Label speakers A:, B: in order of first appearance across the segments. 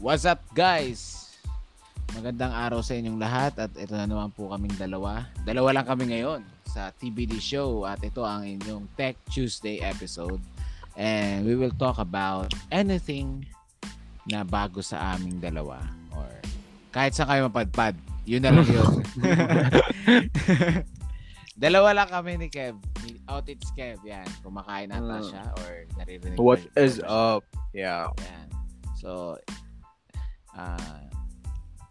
A: What's up guys? Magandang araw sa inyong lahat at ito na naman po kaming dalawa. Dalawa lang kami ngayon sa TBD show at ito ang inyong Tech Tuesday episode. And we will talk about anything na bago sa aming dalawa or kahit sa kayo mapadpad. Yun na lang yun. dalawa lang kami ni Kev. Ni Outits Kev. Yan. Kumakain nata
B: Mm.
A: siya or naririnig
B: What is
A: siya?
B: up? Yeah.
A: Yan. So, ah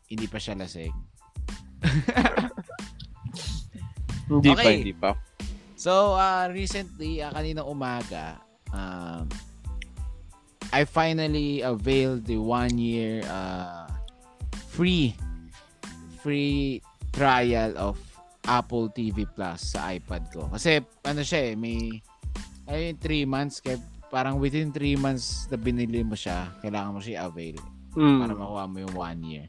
A: hindi pa siya lasing.
B: Hindi pa,
A: Okay.
B: hindi pa.
A: So, uh, recently, uh, kaninang umaga, um, I finally availed the one year uh, free free trial of Apple TV Plus sa iPad ko. Kasi ano siya eh, may ay 3 months kaya parang within 3 months na binili mo siya, kailangan mo siya avail para
B: Mm.
A: makuha mo yung one year.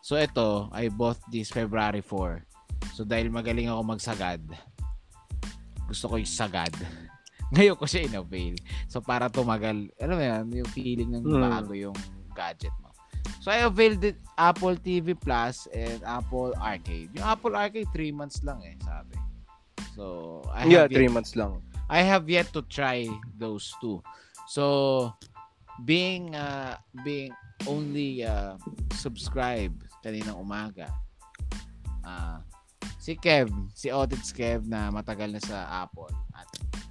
A: So ito, I bought this February 4. So dahil magaling ako magsagad, gusto ko yung sagad. Ngayon ko siya in-avail. So para tumagal, alam mo yan, yung feeling ng
B: Hmm.
A: bago yung gadget mo. So I availed it Apple TV Plus and Apple Arcade. Yung Apple Arcade 3 months lang eh, sabi. So I
B: Yeah,
A: have
B: three
A: yet,
B: months lang.
A: I have yet to try those two. So being uh, being only uh, subscribe kaninang umaga. Ah, si Kev, si Otits Kev na matagal na sa Apple at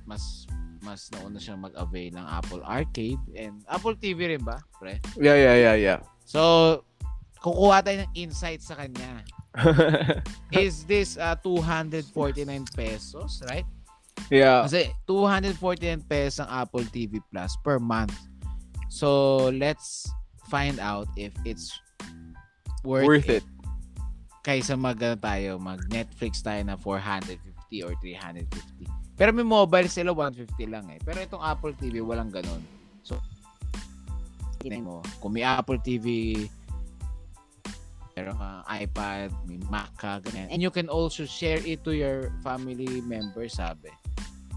A: mas mas nauna siyang mag-avail ng Apple Arcade and Apple TV rin ba, pre?
B: Yeah, yeah, yeah, yeah.
A: So, kukuha tayo ng insight sa kanya. Is this uh, 249 pesos, right?
B: yeah.
A: Kasi 249 pesos ang Apple TV Plus per month. So, let's find out if it's worth,
B: Worth
A: it.
B: it.
A: Kaysa mag ano tayo, mag Netflix tayo na 450 or 350. Pero may mobile sila 150 lang eh. Pero itong Apple TV walang ganun. So, mo, kung may Apple TV, meron ka iPad, may Mac ka, ganyan. And you can also share it to your family members, sabi.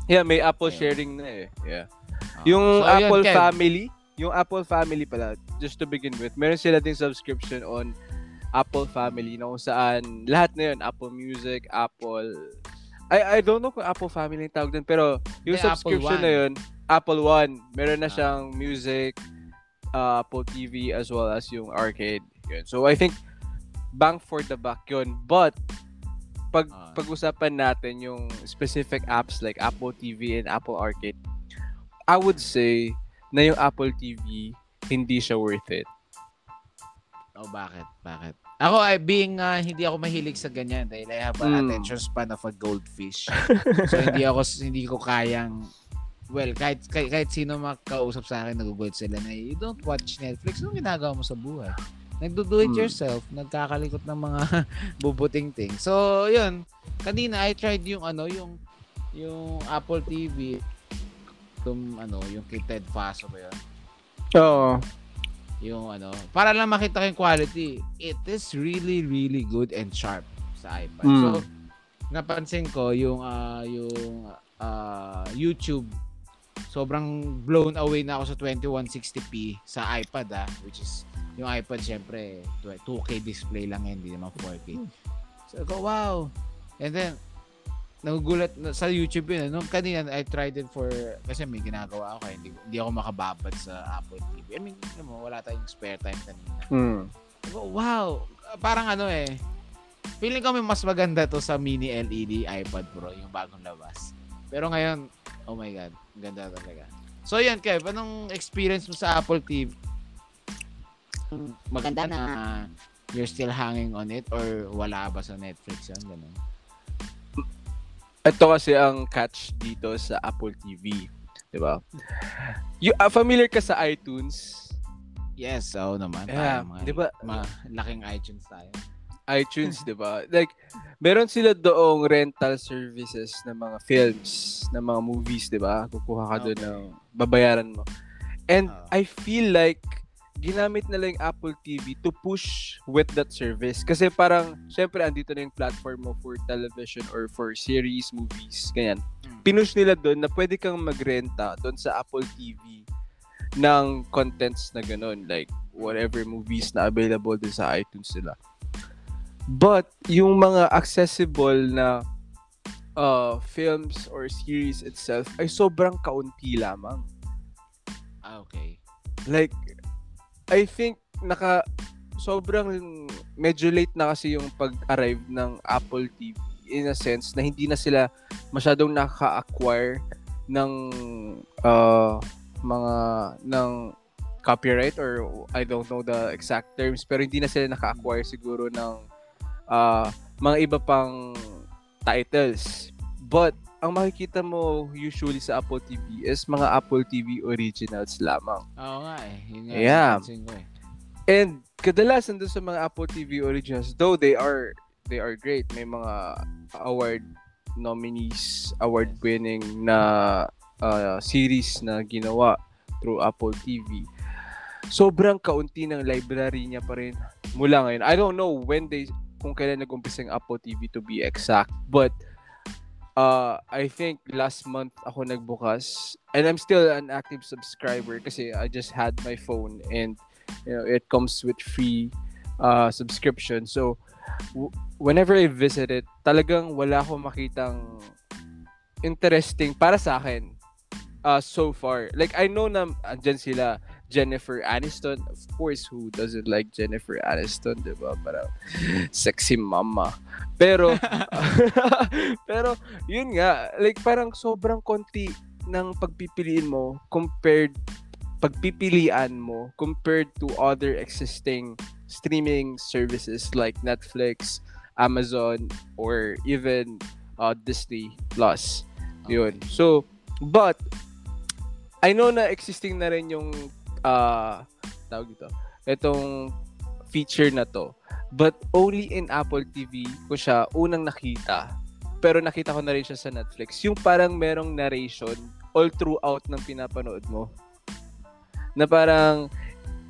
B: Yeah, may Apple
A: Ayun.
B: sharing na eh. Yeah.
A: Ah,
B: Yung
A: so,
B: Apple
A: Kev.
B: Family, yung Apple Family pala, just to begin with, meron sila ding subscription on Apple Family na kung saan lahat na yun, Apple Music, Apple... I I don't know kung Apple Family yung tawag dun, pero yung
A: Apple
B: subscription na yun, Apple One, meron na
A: Ah.
B: siyang music, uh, Apple TV, as well as yung arcade. Yun. So I think, bang for the buck yun. But, pag
A: Ah.
B: pag-usapan natin yung specific apps like Apple TV and Apple Arcade, I would say na yung Apple TV hindi siya worth it.
A: Oh, bakit? Bakit? Ako, I, being uh, hindi ako mahilig sa ganyan dahil I have an
B: Mm.
A: attention span of a goldfish. so, hindi ako, hindi ko kayang, well, kahit, kahit, kahit sino makausap sa akin, nagugulat sila na, you don't watch Netflix. Anong ginagawa mo sa buhay? Nagdo-do it
B: Mm.
A: yourself. Nagkakalikot ng mga bubuting thing. So, yun. Kanina, I tried yung, ano, yung, yung Apple TV. Yung, ano, yung kay Ted Faso ba yun?
B: Oo.
A: yung ano, para lang makita ko yung quality, it is really really good and sharp sa iPad.
B: Mm.
A: So napansin ko yung ah, yung ah, YouTube sobrang blown away na ako sa 2160p sa iPad ah, which is yung iPad syempre 2K display lang yan, hindi naman 4K. So ako, wow. And then nagugulat na, sa YouTube yun. eh. Nung kanina, I tried it for, kasi may ginagawa ako, eh. hindi, hindi ako makababad sa Apple TV. I mean, alam mo, wala tayong spare time kanina.
B: Mm.
A: Ko, wow, parang ano eh, feeling ko may mas maganda to sa mini LED iPad Pro, yung bagong labas. Pero ngayon, oh my God, ganda talaga. So yun, Kev, anong experience mo sa Apple TV? Maganda na you're still hanging on it or wala ba sa Netflix yan? Ganun.
B: Ito kasi ang catch dito sa Apple TV. 'Di ba? You ah, familiar ka sa iTunes?
A: Yes, oo naman.
B: Yeah, 'di ba?
A: mga laking iTunes tayo.
B: iTunes, 'di ba? Like meron sila doong rental services ng mga films, ng mga movies, 'di ba? Kukuha ka doon
A: Okay.
B: ng babayaran mo. And
A: Oo.
B: I feel like ginamit nila yung Apple TV to push with that service. Kasi parang, syempre, andito na yung platform mo for television or for series, movies, ganyan.
A: Mm.
B: Pinush nila doon na pwede kang magrenta doon sa Apple TV ng contents na ganun. Like, whatever movies na available din sa iTunes nila. But yung mga accessible na uh, films or series itself ay sobrang kaunti lamang.
A: Ah, okay.
B: Like, I think naka sobrang medyo late na kasi yung pag-arrive ng Apple TV in a sense na hindi na sila masyadong naka-acquire ng uh, mga ng copyright or I don't know the exact terms pero hindi na sila naka-acquire siguro ng uh, mga iba pang titles. But ang makikita mo usually sa Apple TV is mga Apple TV originals lamang.
A: Oo nga eh. Yun nga
B: Yeah.
A: ko eh.
B: And kadalasan dun sa mga Apple TV originals, though they are they are great, may mga award nominees, award winning na uh, series na ginawa through Apple TV. Sobrang kaunti ng library niya pa rin mula ngayon. I don't know when they kung kailan nag-umpisa yung Apple TV to be exact, but uh, I think last month ako nagbukas. And I'm still an active subscriber kasi I just had my phone and you know it comes with free uh, subscription. So w- whenever I visit it talagang wala akong makitang interesting para sa akin uh, so far. Like I know na andyan sila Jennifer Aniston of course who doesn't like Jennifer Aniston diba parang sexy mama pero pero yun nga like parang sobrang konti ng pagpipiliin mo compared pagpipilian mo compared to other existing streaming services like Netflix, Amazon, or even uh, Disney Plus. Yun.
A: Okay.
B: So, but, I know na existing na rin yung, uh, tawag dito, itong feature na to. But only in Apple TV ko siya unang nakita. Pero nakita ko na rin siya sa Netflix. Yung parang merong narration all throughout ng pinapanood mo na parang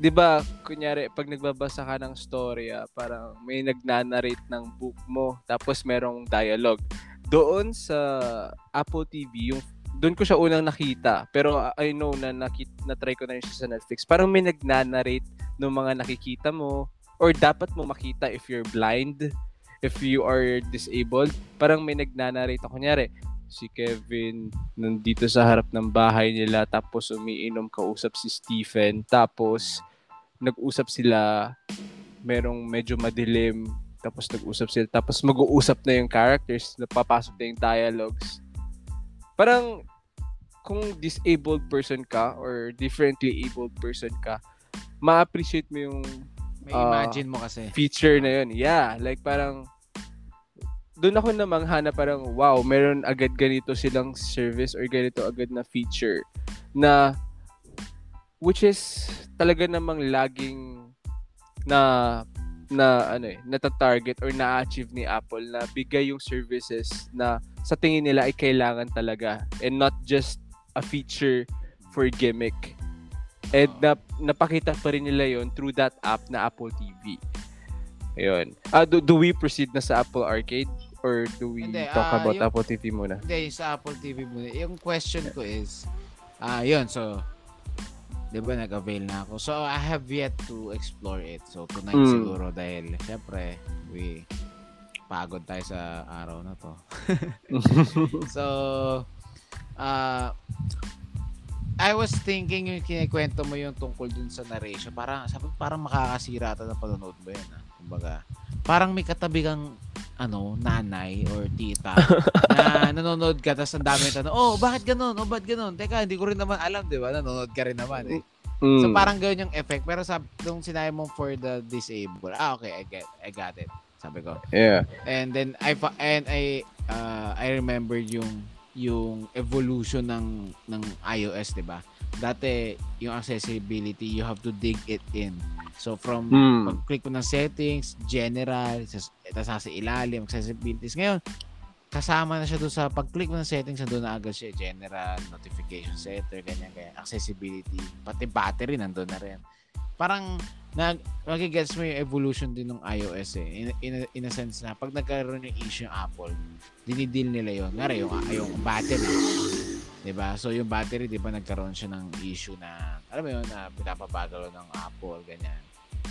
B: 'di ba kunyari pag nagbabasa ka ng storya parang may nagnanarrate ng book mo tapos merong dialogue doon sa Apple TV yung doon ko siya unang nakita. Pero I know na nakit na try ko na rin siya sa Netflix. Parang may nagnanarrate ng mga nakikita mo or dapat mo makita if you're blind if you are disabled. Parang may nagnanarrate ako. Kunyari si Kevin nandito sa harap ng bahay nila tapos umiinom kausap si Stephen tapos nag-usap sila merong medyo madilim tapos nag-usap sila tapos mag-uusap na yung characters napapasok na yung dialogues parang kung disabled person ka or differently abled person ka ma-appreciate mo yung
A: May
B: Ah,
A: imagine mo kasi.
B: feature na yun. Yeah, like parang doon ako namangha na parang wow, meron agad ganito silang service or ganito agad na feature na which is talaga namang laging na na ano eh, nata-target or na-achieve ni Apple na bigay yung services na sa tingin nila ay kailangan talaga and not just a feature for gimmick. And na, napakita pa rin nila yon through that app na Apple TV. Ayun. Ah, do, do we proceed na sa Apple Arcade? Or do we
A: Hindi,
B: talk
A: ah,
B: about
A: yung-
B: Apple TV muna?
A: Hindi, sa Apple TV muna. Yung question ko is, ah, yun, so, di ba nag-avail na ako. So, I have yet to explore it. So, tonight
B: Mm.
A: siguro dahil, syempre, we, pagod tayo sa araw na to. so, ah, I was thinking yung kinikwento mo yung tungkol dun sa narration. Parang, sabi parang makakasira ata na panonood mo yun. Ah. Kumbaga, parang may katabi kang ano, nanay or tita na nanonood ka tapos ang dami tanong, oh, bakit ganun? Oh, bakit ganun? Teka, hindi ko rin naman alam, di ba? Nanonood ka rin naman eh. So
B: Mm.
A: parang gano'n yung effect. Pero sa nung sinabi mo for the disabled, ah, okay, I get, I got it. Sabi ko.
B: yeah.
A: And then I and I uh, I remember yung yung evolution ng ng iOS, 'di ba? Dati yung accessibility, you have to dig it in. So from
B: Mm.
A: pag-click mo ng settings, general, tapos sa ilalim, accessibilities. Ngayon, kasama na siya doon sa pag-click mo ng settings, doon na agad siya, general, notification center, ganyan, ganyan, accessibility, pati battery nandun na rin. Parang, nag, magigets mo yung evolution din ng iOS eh. In, in, a- in a sense na, pag nagkaroon yung issue yung Apple, dinidil nila yon Ngari, yung, yung battery. 'Diba? So yung battery, 'di ba, nagkaroon siya ng issue na alam mo 'yun, na pinapabagal ng Apple ganyan.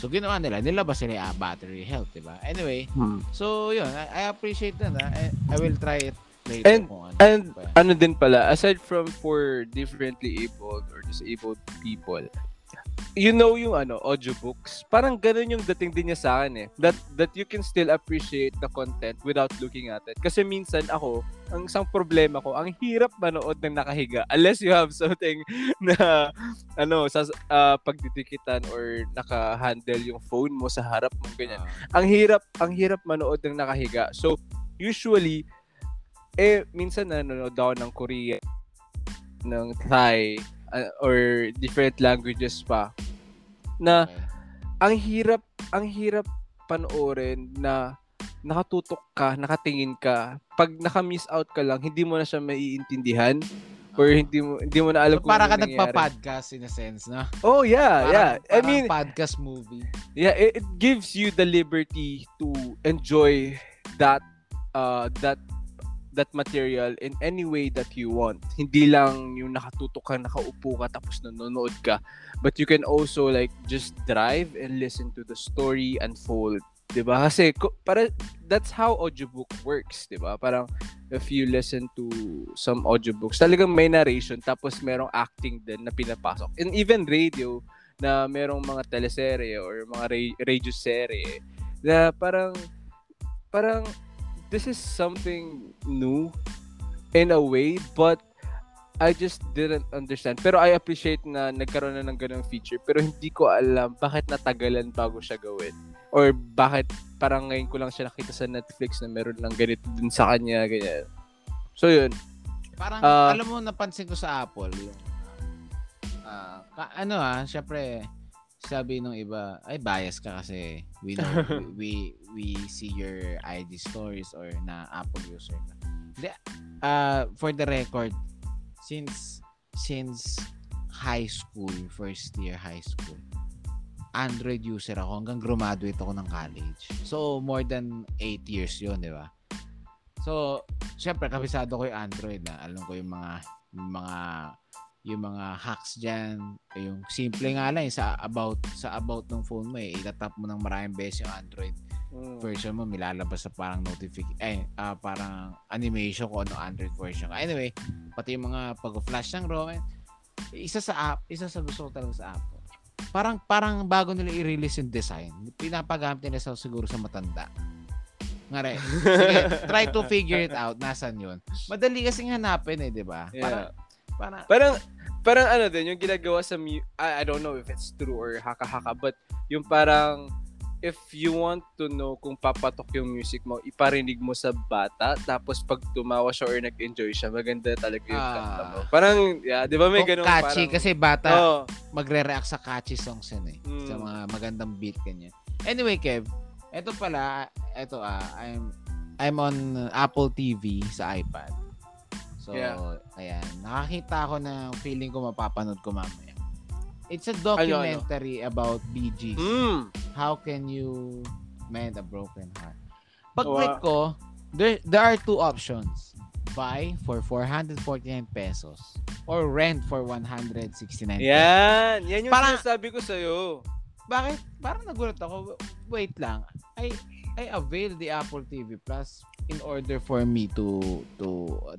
A: So ginawa nila, nilabas nila yung battery health, 'di ba? Anyway,
B: Hmm.
A: so yun, I, I appreciate that. Ha? I, I will try it later
B: And-
A: kung ano.
B: And
A: pa
B: ano din pala, aside from for differently abled or disabled people, you know yung ano, audiobooks, parang ganun yung dating din niya sa akin eh. That, that you can still appreciate the content without looking at it. Kasi minsan ako, ang isang problema ko, ang hirap manood ng nakahiga unless you have something na ano, sa uh, pagdidikitan or naka-handle yung phone mo sa harap mo, ganyan
A: Ah,
B: ang hirap ang hirap manood ng nakahiga. So, usually eh minsan nanonood ako ng Korean, ng Thai uh, or different languages pa na
A: okay.
B: ang hirap ang hirap panoorin na nakatutok ka, nakatingin ka. Pag naka-miss out ka lang, hindi mo na siya maiintindihan or
A: Ah.
B: hindi mo hindi mo na alam
A: So,
B: kung
A: para ka nagpa-podcast in a sense, no?
B: Oh, yeah,
A: Parang-
B: yeah. I mean,
A: podcast movie.
B: yeah it, it gives you the liberty to enjoy that uh that that material in any way that you want. Hindi lang yung nakatutok ka nakaupo ka tapos nanonood ka. But you can also like just drive and listen to the story unfold 'di ba? Kasi para that's how audiobook works 'di ba? Parang if you listen to some audiobooks talagang may narration tapos merong acting din na pinapasok. And even radio na merong mga teleserye or mga ra- radio serye na parang parang this is something new in a way but I just didn't understand. Pero I appreciate na nagkaroon na ng ganung feature pero hindi ko alam bakit natagalan bago siya gawin. Or bakit parang ngayon ko lang siya nakita sa Netflix na meron ng ganito din sa kanya, ganyan. So yun.
A: Parang,
B: Ah.
A: alam mo, napansin ko sa Apple, yung, ah, ka- ano ah, syempre, sabi nung iba, ay bias ka kasi we know, we, we see your ID stories or na Apple user ka. Hindi, ah, for the record, since, since high school, first year high school, Android user ako hanggang graduate ako ng college. So, more than 8 years yun, di ba? So, syempre, kabisado ko yung Android na. Alam ko yung mga, yung mga, yung mga hacks dyan. Yung simple nga lang, sa about, sa about ng phone mo eh. Itatap mo ng maraming beses yung Android version mo, milalabas sa parang notification, eh, ah, parang animation ko ano Android version ka. Anyway, pati yung mga pag-flash ng ROM, eh, isa sa app, isa sa gusto ko talaga sa app. Parang parang bago nila i-release yung design, pinapagamit nila sa siguro sa matanda. Nga rin. Sige, try to figure it out. Nasaan yun? Madali kasing hanapin eh, di ba?
B: Yeah.
A: parang,
B: Parang parang ano din yung ginagawa sa mu- I, I don't know if it's true or haka-haka but yung parang if you want to know kung papatok yung music mo, iparinig mo sa bata, tapos pag tumawa siya or nag-enjoy siya, maganda talaga yung
A: Ah.
B: kanta mo. Parang, yeah, di ba may
A: kung
B: ganun
A: catchy
B: parang,
A: kasi bata
B: Oo.
A: magre-react sa catchy songs yun eh.
B: Mm.
A: Sa mga magandang beat ganyan. Anyway, Kev, eto pala, eto ah, I'm I'm on Apple TV sa iPad. So,
B: Yeah.
A: ayan, nakakita ako na feeling ko mapapanood ko mamaya. It's a
B: Ano,
A: documentary about Bee Gees.
B: Mm.
A: How can you mend a broken heart? Pag
B: Wow.
A: click ko, there, there are two options. Buy for 449 pesos or rent for 169 pesos.
B: Yan. Yan yung
A: Parang-
B: sinasabi ko sa'yo.
A: Bakit? Parang nagulat ako. Wait lang. I I avail the Apple TV Plus in order for me to to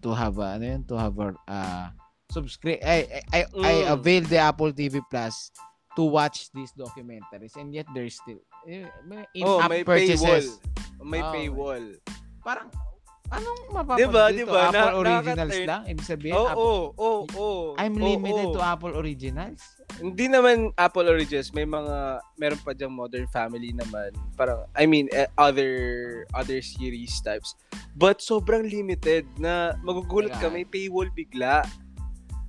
A: to have a, ano yun, to have a uh, subscribe I I, I, I
B: Mm.
A: avail the Apple TV Plus to watch these documentaries and yet there's still eh, may
B: Oh, may paywall.
A: purchases.
B: May
A: Oh,
B: paywall.
A: Parang anong mapapanood
B: Diba,
A: dito?
B: diba?
A: Apple
B: Na-
A: Originals
B: nakaka-turn-
A: lang? Ibig sabihin,
B: Oo,
A: Apple-
B: oo, oo, oo.
A: I'm limited
B: oo.
A: to Apple Originals?
B: Hindi naman Apple Origins, may mga meron pa diyang Modern Family naman. Parang I mean eh, other other series types. But sobrang limited na magugulat ka
A: Teka.
B: may paywall bigla.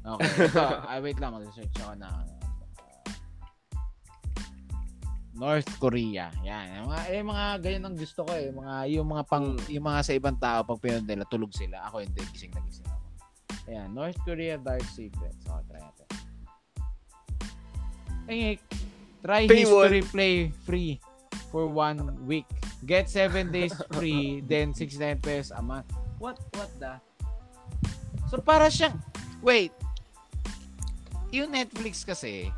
A: Okay. Ito, ah, wait lang, mag-search ako na. North Korea. Yan. Yung mga, yung mga ganyan ang gusto ko eh. Mga, yung mga pang,
B: Mm.
A: yung mga sa ibang tao, pag pinanood nila, tulog sila. Ako hindi, gising na gising ako. Ayan. North Korea Dark Secrets. Okay, try natin. Ay, try
B: Paywall.
A: history play free for one week. Get seven days free, then 69 pesos a month. What, what the? So, para siyang, Wait. Yung Netflix kasi,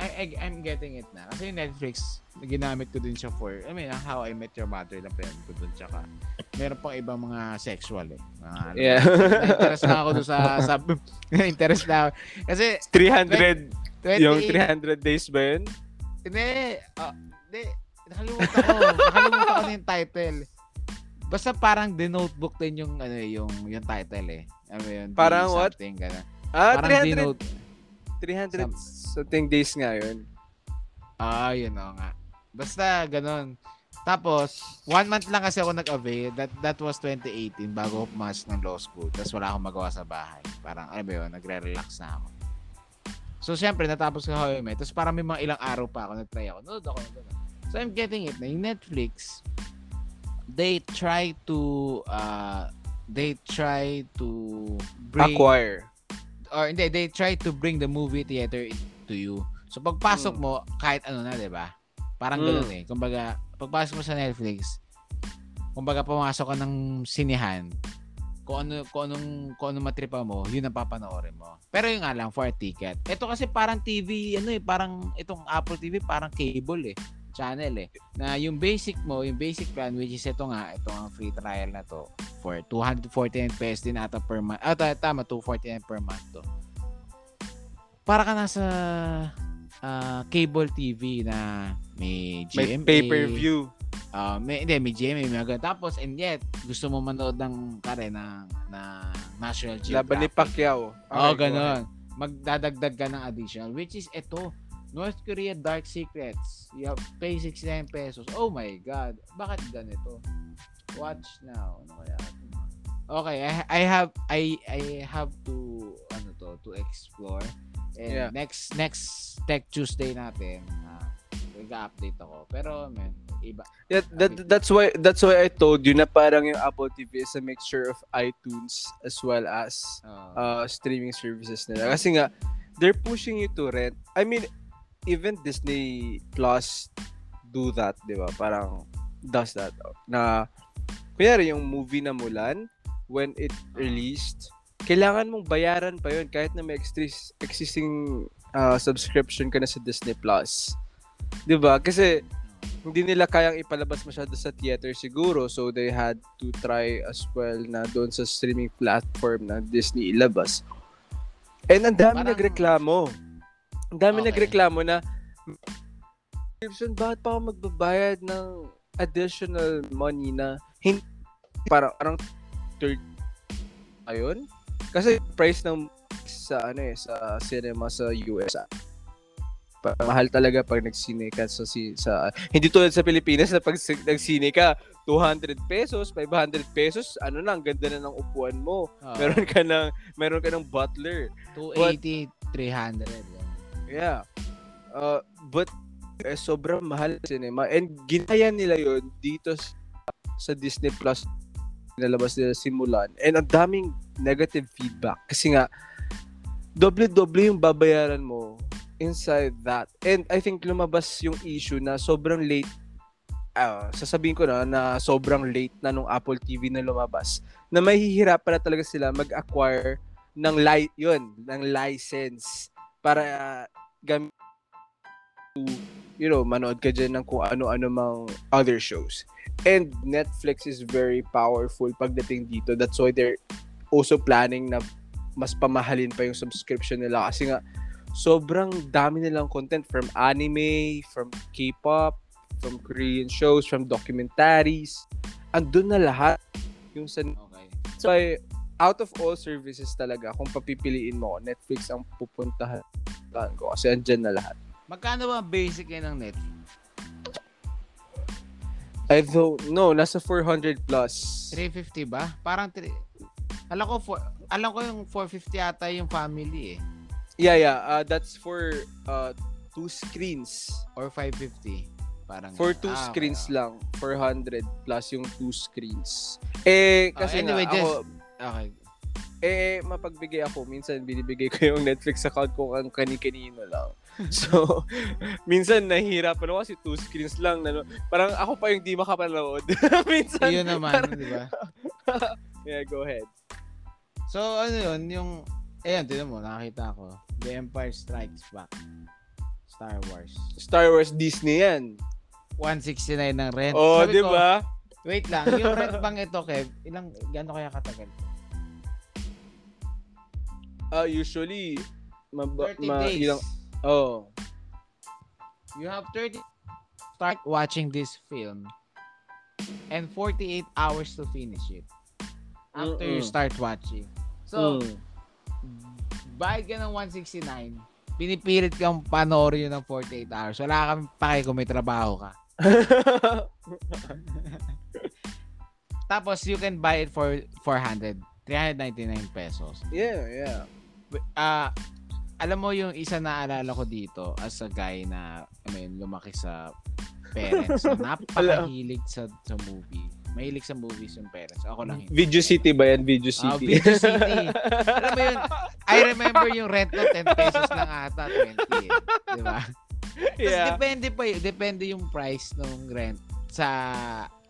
A: I, I, I'm getting it na. Kasi Netflix, ginamit ko din siya for, I mean, How I Met Your Mother lang pinanood ko dun. Tsaka, meron pang ibang mga sexual eh. Mga, ano,
B: Yeah.
A: interest na ako dun sa, sa interest na ako. Kasi,
B: 300,
A: 28,
B: yung 300 days ba yun?
A: Hindi. ah, hindi. Nakalimutan ko. Nakalimutan ko na yung title. Basta parang The Notebook din yung ano eh, yung yung title eh. Ano yun?
B: Parang what?
A: ganun.
B: Ah,
A: Parang The
B: 300,
A: Note.
B: 300
A: Some-
B: something days nga yun.
A: Ah, yun o nga. Basta ganun. Tapos, one month lang kasi ako nag-avail. That that was 2018 bago ako pumasok ng law school. Tapos wala akong magawa sa bahay. Parang, ano ba yun, nagre-relax na ako. So, syempre, natapos ko How I Met. Tapos parang may mga ilang araw pa ako, nag-try ako. Nood ako. Nood ako. So, I'm getting it na yung Netflix, they try to, uh, they try to bring,
B: Acquire.
A: or hindi, they try to bring the movie theater to you. So pagpasok
B: Mm.
A: mo, kahit ano na, 'di ba? Parang
B: Mm.
A: ganoon eh. Kumbaga, pagpasok mo sa Netflix, kumbaga pumasok ka ng sinihan, kung ano kung anong kung anong matripa mo, yun ang papanoorin mo. Pero yung nga lang for a ticket. Ito kasi parang TV, ano eh, parang itong Apple TV parang cable eh channel eh. Na yung basic mo, yung basic plan which is ito nga, ito ang free trial na to for 249 pesos din ata per month. Ah, ta- tama, 249 per month to. Para ka nasa ah, cable TV na may
B: May
A: GMA.
B: pay-per-view.
A: ah, may, hindi, may GMA, may ganun. Tapos, and yet, gusto mo manood ng kare na, na National Geographic.
B: Laban ni Pacquiao.
A: Oo,
B: go
A: ganun. Magdadagdag ka ng additional, which is ito. North Korea Dark Secrets. You have pay 69 pesos. Oh my God. Bakit ganito? Watch now. Ano kaya? Okay, I, I have I I have to ano to to explore. And
B: Yeah.
A: next next Tech Tuesday natin, uh, update ako. Pero man, iba.
B: Yeah, that, that's why that's why I told you na parang yung Apple TV is a mixture of iTunes as well as
A: Uh,
B: uh, streaming services nila. Kasi nga, they're pushing you to rent. I mean, even Disney Plus do that, di ba? Parang does that. Na, kunyari yung movie na Mulan, when it released, kailangan mong bayaran pa yun kahit na may existing uh, subscription ka na sa Disney Plus. Di ba? Kasi hindi nila kayang ipalabas masyado sa theater siguro so they had to try as well na doon sa streaming platform na Disney ilabas. And ang dami
A: Parang-
B: nagreklamo. Ang dami
A: Okay.
B: nagreklamo na subscription, bakit pa ako magbabayad ng additional money na hindi para parang third ayun kasi price ng sa ano eh sa cinema sa US ah, pa- mahal talaga pag nagsine ka sa si sa hindi tulad sa Pilipinas na pag si- nagsine ka 200 pesos 500 pesos ano na ang ganda na ng upuan mo
A: uh,
B: meron ka ng meron ka ng butler
A: 280, 300. ganun.
B: Yeah. Uh, but eh, sobrang mahal ang cinema and ginaya nila yon dito sa, sa Disney Plus nalabas nila simulan and ang daming negative feedback. Kasi nga doble-doble yung babayaran mo inside that. And I think lumabas yung issue na sobrang late ah, sasabihin ko na na sobrang late na nung Apple TV na lumabas. Na mahihirapan na talaga sila mag-acquire ng li- yun, ng license para uh, gamit to, you know, manood ka dyan ng kung ano-ano mang other shows. And Netflix is very powerful pagdating dito. That's why they're also planning na mas pamahalin pa yung subscription nila kasi nga sobrang dami nilang content from anime, from K-pop, from Korean shows, from documentaries. Andun na lahat yung sa
A: Okay.
B: So, ay, out of all services talaga, kung papipiliin mo, Netflix ang pupuntahan ko kasi andyan na lahat.
A: Magkano ba ang basic yan ng Netflix?
B: I don't know, nasa 400 plus.
A: 350 ba? Parang tri- alam ko for, alam ko yung 450 ata yung family eh
B: Yeah, yeah, uh, that's for uh, two screens.
A: or 550 parang
B: For two
A: Ah,
B: screens
A: okay.
B: lang, 400 plus yung two screens. Eh,
A: Ah,
B: kasi
A: anyway,
B: nga, ako,
A: Okay.
B: eh, mapagbigay ako. Minsan, binibigay ko yung Netflix account ko ang kani-kanino lang. So, minsan nahihirapan ako kasi two screens lang. Na, parang ako pa yung di makapanood. minsan,
A: Yun naman, di ba?
B: yeah, go ahead.
A: So ano yun, yung Ayan, tinan mo, nakakita ko. The Empire Strikes Back. Star Wars.
B: Star Wars Disney yan.
A: 169 ng rent.
B: Oh, di ba?
A: Wait lang, yung rent bang ito, Kev, ilang, gano'n kaya katagal?
B: Ah, usually, maba,
A: 30
B: ma,
A: days.
B: ilang, oh.
A: You have 30 start watching this film and 48 hours to finish it. After you
B: Mm-mm.
A: start watching. So,
B: Mm.
A: bayad ka ng 169, pinipilit kang panoorin yun ng 48 hours. Wala kang pake kung may trabaho ka. Tapos, you can buy it for 400. 399 pesos.
B: yeah, yeah.
A: Ah, alam mo yung isa na alala ko dito as a guy na I mean, lumaki sa parents na napakahilig sa sa movie. Mahilig sa movies yung parents. Ako lang hindi.
B: Video City ba yan? Video
A: Ah,
B: City.
A: Video City. alam mo yun, I remember yung rent ko 10 pesos lang ata, 20 eh. Di ba? Tapos
B: yeah.
A: depende pa yun, depende yung price ng rent sa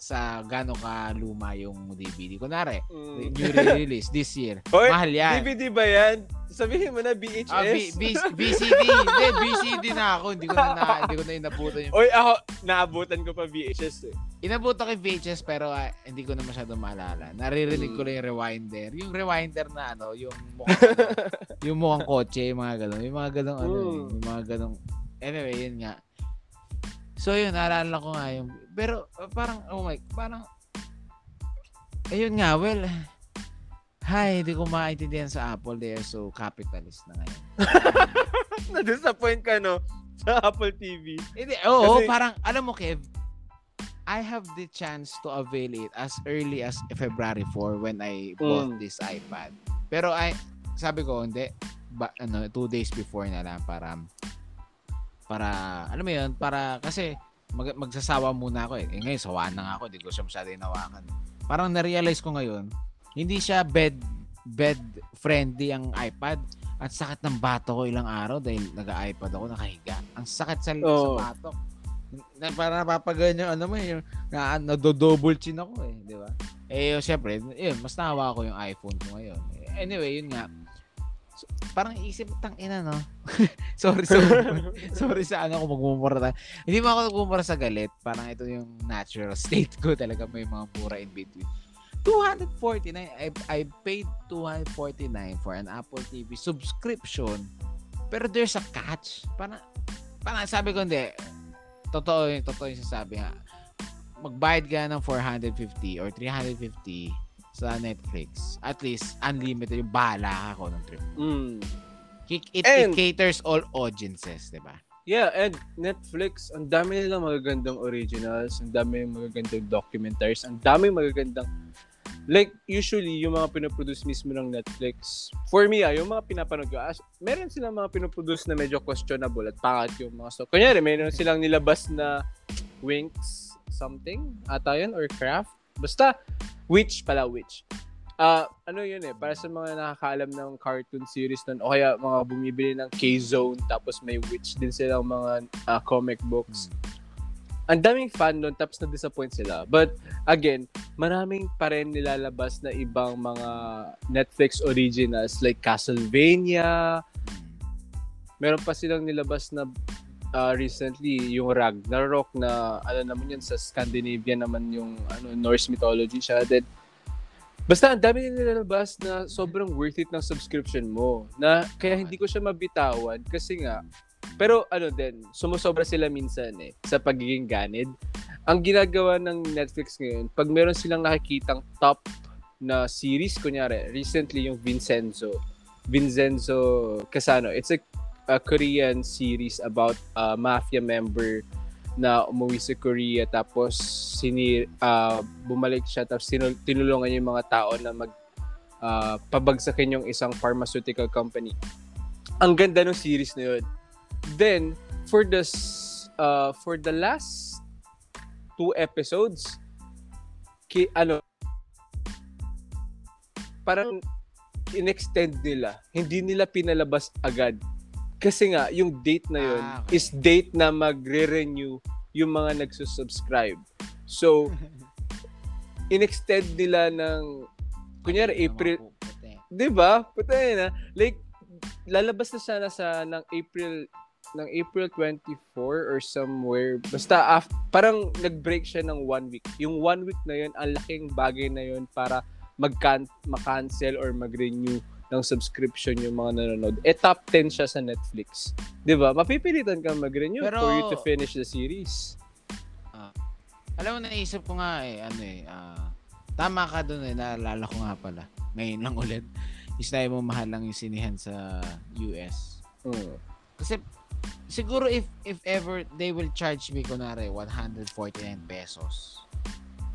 A: sa gaano ka luma yung DVD. Kunwari,
B: Mm.
A: new release this year.
B: Hoy,
A: Mahal yan.
B: DVD ba yan? Sabihin mo na VHS.
A: Ah, B- B- BCD. Hindi, BCD na ako. Hindi ko na, na hindi ko na inabutan yung...
B: Oy, ako, naabutan ko pa VHS eh.
A: Inabutan ko yung VHS pero ah, hindi ko na masyado maalala. Naririnig ko
B: Mm.
A: lang yung rewinder. Yung rewinder na ano, yung mukhang, ano, yung mukhang kotse, yung mga ganun. Yung mga ganun, ano,
B: Mm.
A: eh, yung mga ganun. Anyway, yun nga. So yun, naalala ko nga yung... Pero uh, parang, oh my, parang... Ayun nga, well... Hi, hindi ko maintindihan sa Apple. They are so capitalist na ngayon.
B: Na-disappoint ka, no? Sa Apple TV.
A: Hindi, oo,
B: Kasi-
A: parang, alam mo, Kev, I have the chance to avail it as early as February 4 when I bought
B: Mm.
A: this iPad. Pero I, sabi ko, hindi, ba, ano, two days before na lang para, para, alam mo yun, para, kasi, mag, magsasawa muna ako eh. eh ngayon, sawa na nga ako, hindi ko siya masyado inawakan. Parang na-realize ko ngayon, hindi siya bed, bed friendly ang iPad. At sakit ng bato ko ilang araw dahil nag-iPad ako nakahiga. Ang sakit sa, sa
B: Oo.
A: batok. Na, para napapaganyan, ano mo, yung, na, nado-double chin ako eh, di ba? Eh, syempre, yun, mas nahawa ko yung iPhone ko ngayon. Anyway, yun nga. So, parang isip, tang ina, no? sorry, sorry. sorry sa ano kung magmumura tayo. Hindi mo ako nagmumura sa galit. Parang ito yung natural state ko. Talaga may mga mura in between. 249. I, I paid 249 for an Apple TV subscription. Pero there's a catch. Parang, parang sabi ko, hindi. Totoo yung, totoo yung sasabi nga. Magbayad ka ng 450 or 350 sa Netflix. At least, unlimited yung bahala ako ng trip.
B: Mm.
A: It, it,
B: And-
A: it caters all audiences, di ba?
B: Yeah, and Netflix, ang dami nilang magagandang originals, ang dami magagandang documentaries, ang dami magagandang like usually yung mga pinoproduce mismo ng Netflix. For me, ah, yung mga pinapanood ko, as, meron silang mga pinoproduce na medyo questionable at pangat yung mga stock. Kunyari, meron silang nilabas na Winx something, ata yun, or Craft. Basta, Witch pala, Witch. Ah, ano yun eh, para sa mga nakakaalam ng cartoon series nun, o kaya mga bumibili ng K-Zone, tapos may Witch din silang mga ah, comic books. Ang daming fan nun, tapos na-disappoint sila. But, again, maraming pa rin nilalabas na ibang mga Netflix originals like Castlevania, meron pa silang nilabas na ah, recently yung Ragnarok na ano naman yun sa Scandinavia naman yung ano Norse mythology siya. Then basta ang dami nila nilalabas na sobrang worth it ng subscription mo na kaya hindi ko siya mabitawan kasi nga pero ano din sumusobra sila minsan eh sa pagiging ganid. Ang ginagawa ng Netflix ngayon pag meron silang nakikitang top na series kunyari recently yung Vincenzo. Vincenzo Casano. It's a a Korean series about a mafia member na umuwi sa Korea tapos sini ah, bumalik siya tapos tinul- tinulungan yung mga tao na mag ah, pabagsakin yung isang pharmaceutical company. Ang ganda ng series na yun. Then for the ah, for the last two episodes ki ano parang in-extend nila. Hindi nila pinalabas agad. Kasi nga, yung date na yun
A: Ah, okay.
B: is date na magre-renew yung mga nagsusubscribe. So, in-extend nila ng, kunyari,
A: Ayun,
B: April. 'Di ba? Puta na. Like lalabas na sana sa ng April ng April 24 or somewhere. Basta af, parang nag-break siya ng one week. Yung one week na yun, ang laking bagay na yun para mag-can- cancel or mag-renew ng subscription yung mga nanonood. Eh, top 10 siya sa Netflix. 'Di ba? Mapipilitan kang mag-renew
A: Pero-
B: for you to finish the series.
A: Alam mo, naisip ko nga eh, ano eh, ah, tama ka dun eh, naalala ko nga pala. Ngayon lang ulit. Is na mo mahal lang yung sinihan sa US.
B: Mm.
A: Kasi siguro if if ever they will charge me kunwari 149 pesos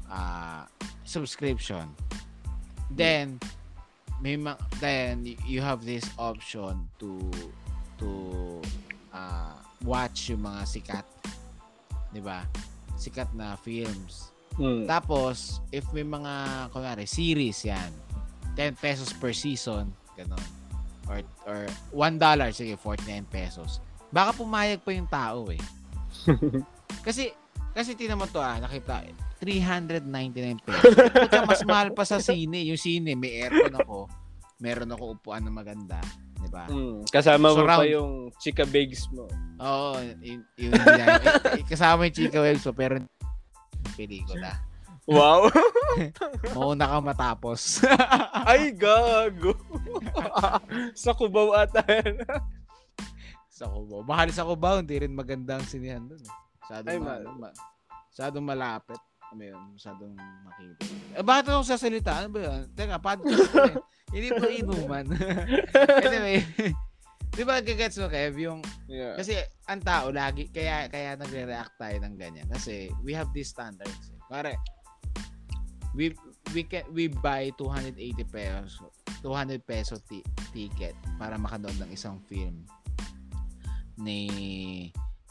A: uh, subscription then may ma- then you have this option to to uh, watch yung mga sikat. 'di ba? Sikat na films.
B: Mm.
A: tapos if may mga kunwari series yan 10 pesos per season ganun or or 1 dollar sige 49 pesos. Baka pumayag pa yung tao eh. Kasi kasi tinan mo to ah nakita 399 pesos Puta, mas mahal pa sa sine yung sine may aircon ako meron ako upuan na maganda di ba
B: Mm. Kasama mo pa
A: Surround.
B: yung chika bags mo.
A: oo yun, yun, yun, eh, kasama yung chika webs mo pero pelikula
B: Wow.
A: mauna ka matapos
B: Ay, gago. sa Cubao ata yan.
A: sa Cubao. Mahal sa Cubao, hindi rin magandang sinihan doon. Eh. Masyadong,
B: Ay,
A: ma- ma- masyadong malapit. Ano yun? Masyadong makita. Eh, bakit ako sasalita? Ano ba yun? Teka, podcast ko eh. Hindi to inuman. anyway, di ba gagets mo, Kev, yung,
B: Yeah.
A: kasi ang tao lagi, kaya, kaya nagre-react tayo ng ganyan. Kasi we have these standards. Eh. Pare, we, we can, we buy 280 pesos, 200 peso ti- ticket para makanood ng isang film ni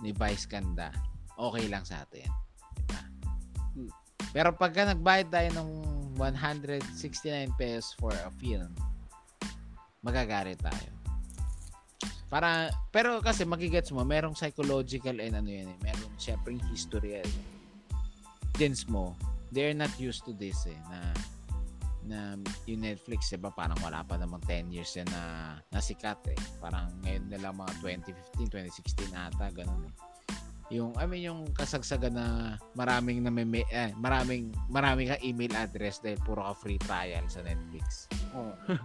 A: ni Vice Ganda, okay lang sa atin. Diba? Pero pagka nagbayad tayo ng 169 pesos for a film, magagalit tayo. Para, pero kasi magigets mo, merong psychological and ano yan eh, merong syempre history yan. Gens mo, they're not used to this eh, na na yung Netflix, diba, parang wala pa namang 10 years yan na nasikat eh. Parang ngayon na mga 2015, 2016 ata, ganun eh. Yung, I mean, yung kasagsagan na maraming na may, eh, maraming, maraming ka email address dahil puro ka free trial sa Netflix.
B: Oh.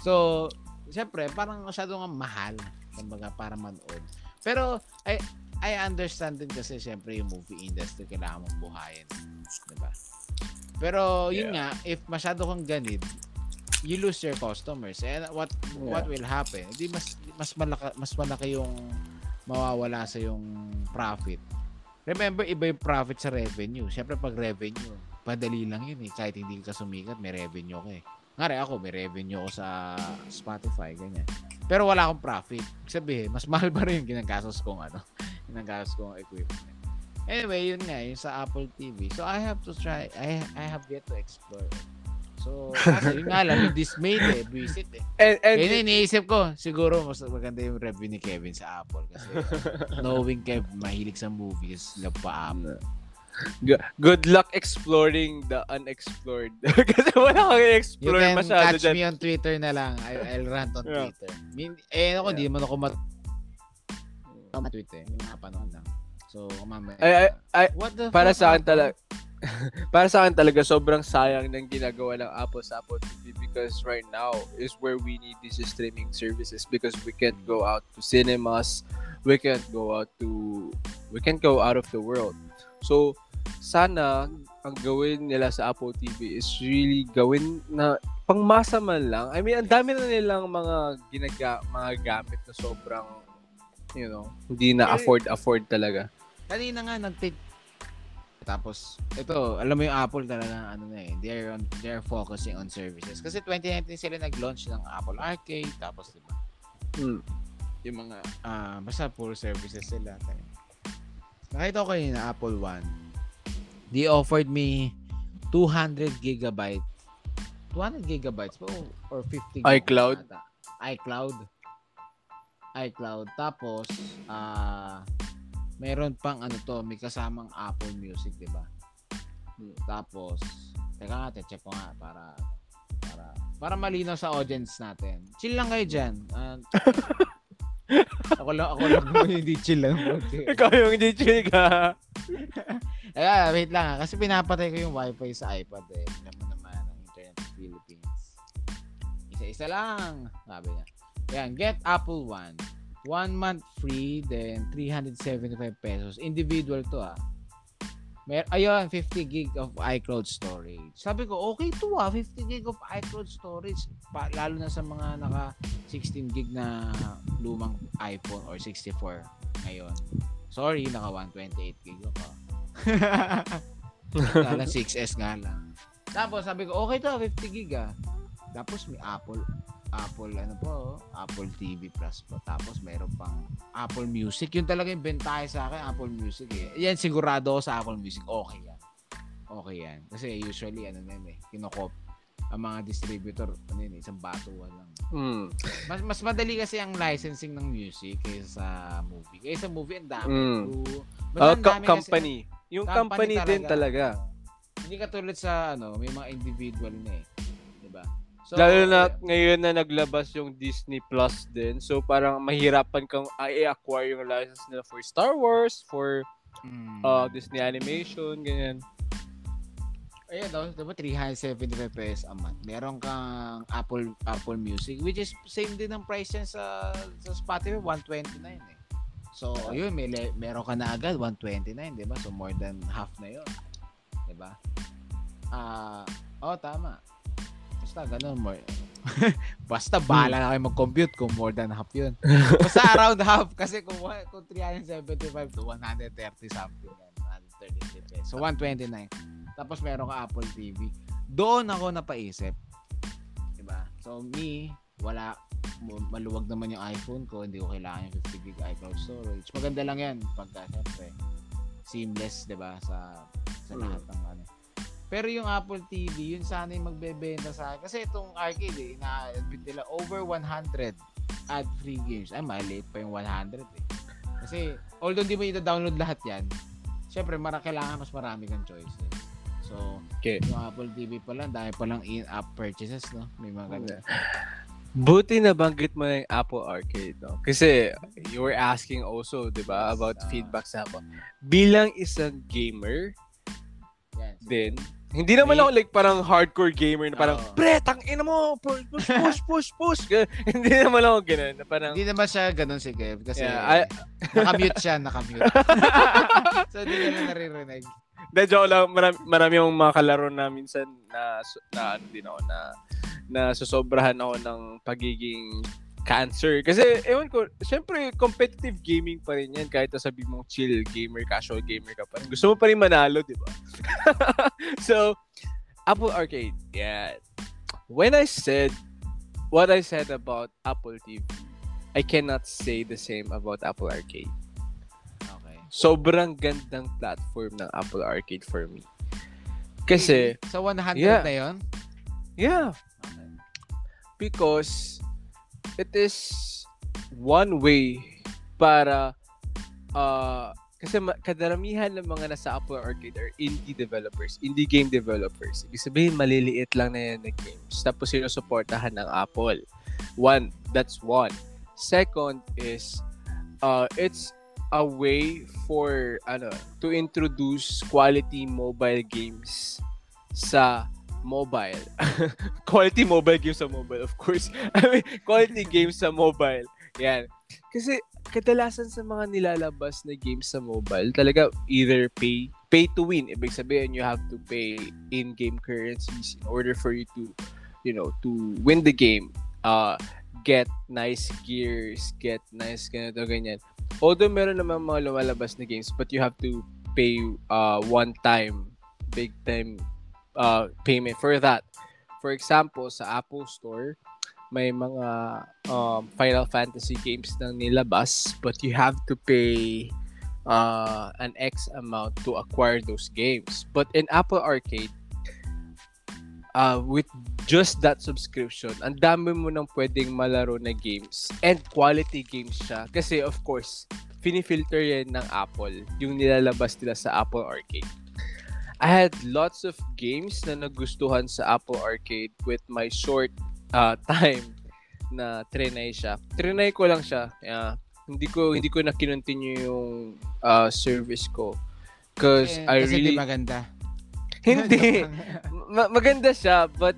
A: So, syempre, parang masyado nga mahal kumbaga para manood. Pero, I, I understand din kasi syempre yung movie industry kailangan mong buhayin. Diba? Pero, yun nga, if masyado kang ganid, you lose your customers. And what what will happen? Hindi mas mas malaki mas malaki yung mawawala sa yung profit. Remember, iba yung profit sa revenue. Siyempre, pag revenue, padali lang yun eh. Kahit hindi ka sumikat, may revenue ka eh. Ngari ako, may revenue ako sa Spotify, ganyan. Pero wala akong profit. Sabihin, mas mahal pa rin yung ginagastos kong ano, ginagastos kong equipment. Anyway, yun nga, yung sa Apple TV. So, I have to try, I I have yet to explore. So, kasi yun nga lang, yung dismayed eh, visit eh.
B: And, and
A: Kaya iniisip ko, siguro mas maganda yung review ni Kevin sa Apple kasi knowing Kev mahilig sa movies, love pa Apple.
B: Good luck exploring the unexplored. Kasi wala kang
A: You
B: explore
A: can
B: masyado
A: catch
B: dyan.
A: me on Twitter na lang. I, I'll rant on
B: Yeah.
A: Twitter. Min, eh, ako, hindi man ako mat... Twitter. Yung napanood lang. So, mamaya.
B: Ay, ay, ay,
A: What the
B: para
A: fuck,
B: sa akin talaga para sa akin talaga sobrang sayang ng ginagawa ng Apple sa Apple TV because right now is where we need these streaming services because we can't go out to cinemas, we can't go out to we can't go out of the world. So sana ang gawin nila sa Apple TV is really gawin na pangmasa man lang. I mean, ang dami na nilang mga ginaga mga gamit na sobrang you know, hindi na afford afford talaga.
A: Kanina nga nag-take tapos ito, alam mo yung Apple talaga ano na eh, they're on they're focusing on services. Kasi 2019 sila nag-launch ng Apple Arcade tapos di ba?
B: Hmm.
A: Yung mga ah basta puro services sila. Nakita ko kanina Apple One. They offered me 200 gigabyte 200 gigabytes po or 50 gig
B: iCloud?
A: ata. iCloud. iCloud. Tapos, ah meron pang ano to, may kasamang Apple Music, di ba? Tapos, teka nga, check ko nga para para para malinaw sa audience natin. Chill lang kayo dyan. Ah, ako lang, ako lang naman yung hindi chill lang.
B: Ikaw yung hindi chill ka.
A: Ay, wait lang ha. Kasi pinapatay ko yung wifi sa iPad eh. Mo naman ang internet sa Philippines. Isa-isa lang. Sabi niya. Yan, get Apple One. One month free, then 375 pesos. Individual to ah. Mer ayun, 50 gig of iCloud storage. Sabi ko, okay to ah, 50 gig of iCloud storage. Pa, lalo na sa mga naka 16 gig na lumang iPhone or 64 ngayon. Sorry, naka 128 gig ako. Kala 6S nga lang. Tapos sabi ko, okay to, 50 gig ah. Tapos may Apple Apple ano po, Apple TV Plus po. Tapos meron pang Apple Music. Yun talaga yung bentahe sa akin, Apple Music eh. Yan sigurado ako sa Apple Music. Okay yan. Okay yan. Kasi usually ano na yun eh, kinokop ang mga distributor, ano yun, isang batuan lang.
B: Mm.
A: Mas mas madali kasi ang licensing ng music kaysa sa movie. Kaysa sa movie, ang dami.
B: Mm. Oh,
A: ang dami kasi-
B: company. Yung company, din talaga.
A: Hindi katulad sa ano, may mga individual na eh. So,
B: Lalo na ngayon na naglabas yung Disney Plus din. So parang mahirapan kang i-acquire yung license nila for Star Wars, for
A: mm,
B: uh, Disney Animation, ganyan.
A: Ayun daw, diba 375 pesos a month. Meron kang Apple Apple Music which is same din ang price yan sa sa Spotify 129 eh. So, ayun, may le- meron ka na agad 129, 'di ba? So more than half na 'yon. 'Di ba? Ah, oh tama. Basta ganun more. Basta bahala na kayo mag-compute kung more than half 'yun. Basta around half kasi kung kung 375 to 130 something yan. 133 pesos. So 129. Tapos meron ka Apple TV. Doon ako napaisip. 'Di ba? So me, wala maluwag naman yung iPhone ko, hindi ko kailangan yung 50 gig iCloud storage. Maganda lang 'yan pagka syempre seamless, 'di ba, sa sa lahat ng ano. Pero yung Apple TV, yun sana yung magbebenta sa akin. Kasi itong arcade, eh, ina-admit nila over 100 ad-free games. Ay, maliit pa yung 100 eh. Kasi, although hindi mo ita-download lahat yan, syempre, mara, kailangan mas marami kang choices. So,
B: Okay.
A: yung Apple TV pa lang, dahil pa lang in-app purchases, no? May mga ganun.
B: Buti na banggit mo na yung Apple Arcade, no? Kasi you were asking also, di ba, about
A: Ah.
B: feedback sa Apple. Bilang isang gamer
A: Yan.
B: din, hindi naman ako like parang hardcore gamer na parang,
A: Oo.
B: pre, tang ina mo, push, push, push, push, hindi naman ako ganun. Na parang,
A: Hindi naman siya ganun si Kev kasi
B: Yeah, I-
A: nakamute siya, nakamute. so, hindi na naririnig.
B: De, joke lang, marami, marami yung mga kalaro na minsan na, na ano din ako, na, na susobrahan ako ng pagiging cancer. Kasi, ewan ko, syempre, competitive gaming pa rin yan. Kahit sabi mong chill gamer, casual gamer ka pa rin. Gusto mo pa rin manalo, di ba? so, Apple Arcade. Yeah. When I said what I said about Apple TV, I cannot say the same about Apple Arcade.
A: Okay.
B: Sobrang gandang platform ng Apple Arcade for me. Kasi,
A: Sa 100
B: Yeah.
A: na yon
B: yeah,
A: Okay.
B: because it is one way para uh, kasi kadaramihan ng mga nasa Apple Arcade are indie developers, indie game developers. Ibig sabihin, maliliit lang na yan na games. Tapos sinusuportahan ng Apple. One, that's one. Second is, uh, it's a way for ano to introduce quality mobile games sa mobile. quality mobile games sa mobile, of course. I mean, quality games sa mobile. Yan. Kasi kadalasan sa mga nilalabas na games sa mobile, talaga either pay pay to win. Ibig sabihin, you have to pay in-game currencies in order for you to, you know, to win the game. Uh, get nice gears, get nice ganito, ganyan. Although meron naman mga lumalabas na games, but you have to pay uh, one time, big time uh, payment for that. For example, sa Apple Store, may mga um, Final Fantasy games na nilabas, but you have to pay uh, an X amount to acquire those games. But in Apple Arcade, uh, with just that subscription, ang dami mo nang pwedeng malaro na games. And quality games siya. Kasi of course, finifilter yan ng Apple, yung nilalabas nila sa Apple Arcade. I had lots of games na nagustuhan sa Apple Arcade with my short uh, time na trinay siya. Trinay ko lang siya. Yeah. Hindi ko hindi ko na kinontinue yung uh, service ko. Cause
A: Eh,
B: I
A: kasi
B: really
A: di maganda.
B: hindi Ma- maganda siya but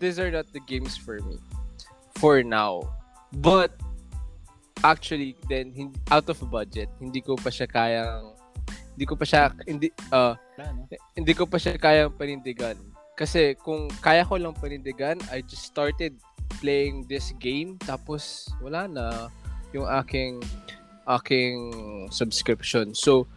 B: these are not the games for me for now. But actually then out of budget, hindi ko pa siya kayang hindi ko pa siya hindi uh, hindi ko pa siya kayang panindigan. Kasi kung kaya ko lang panindigan, I just started playing this game tapos wala na yung aking aking subscription. So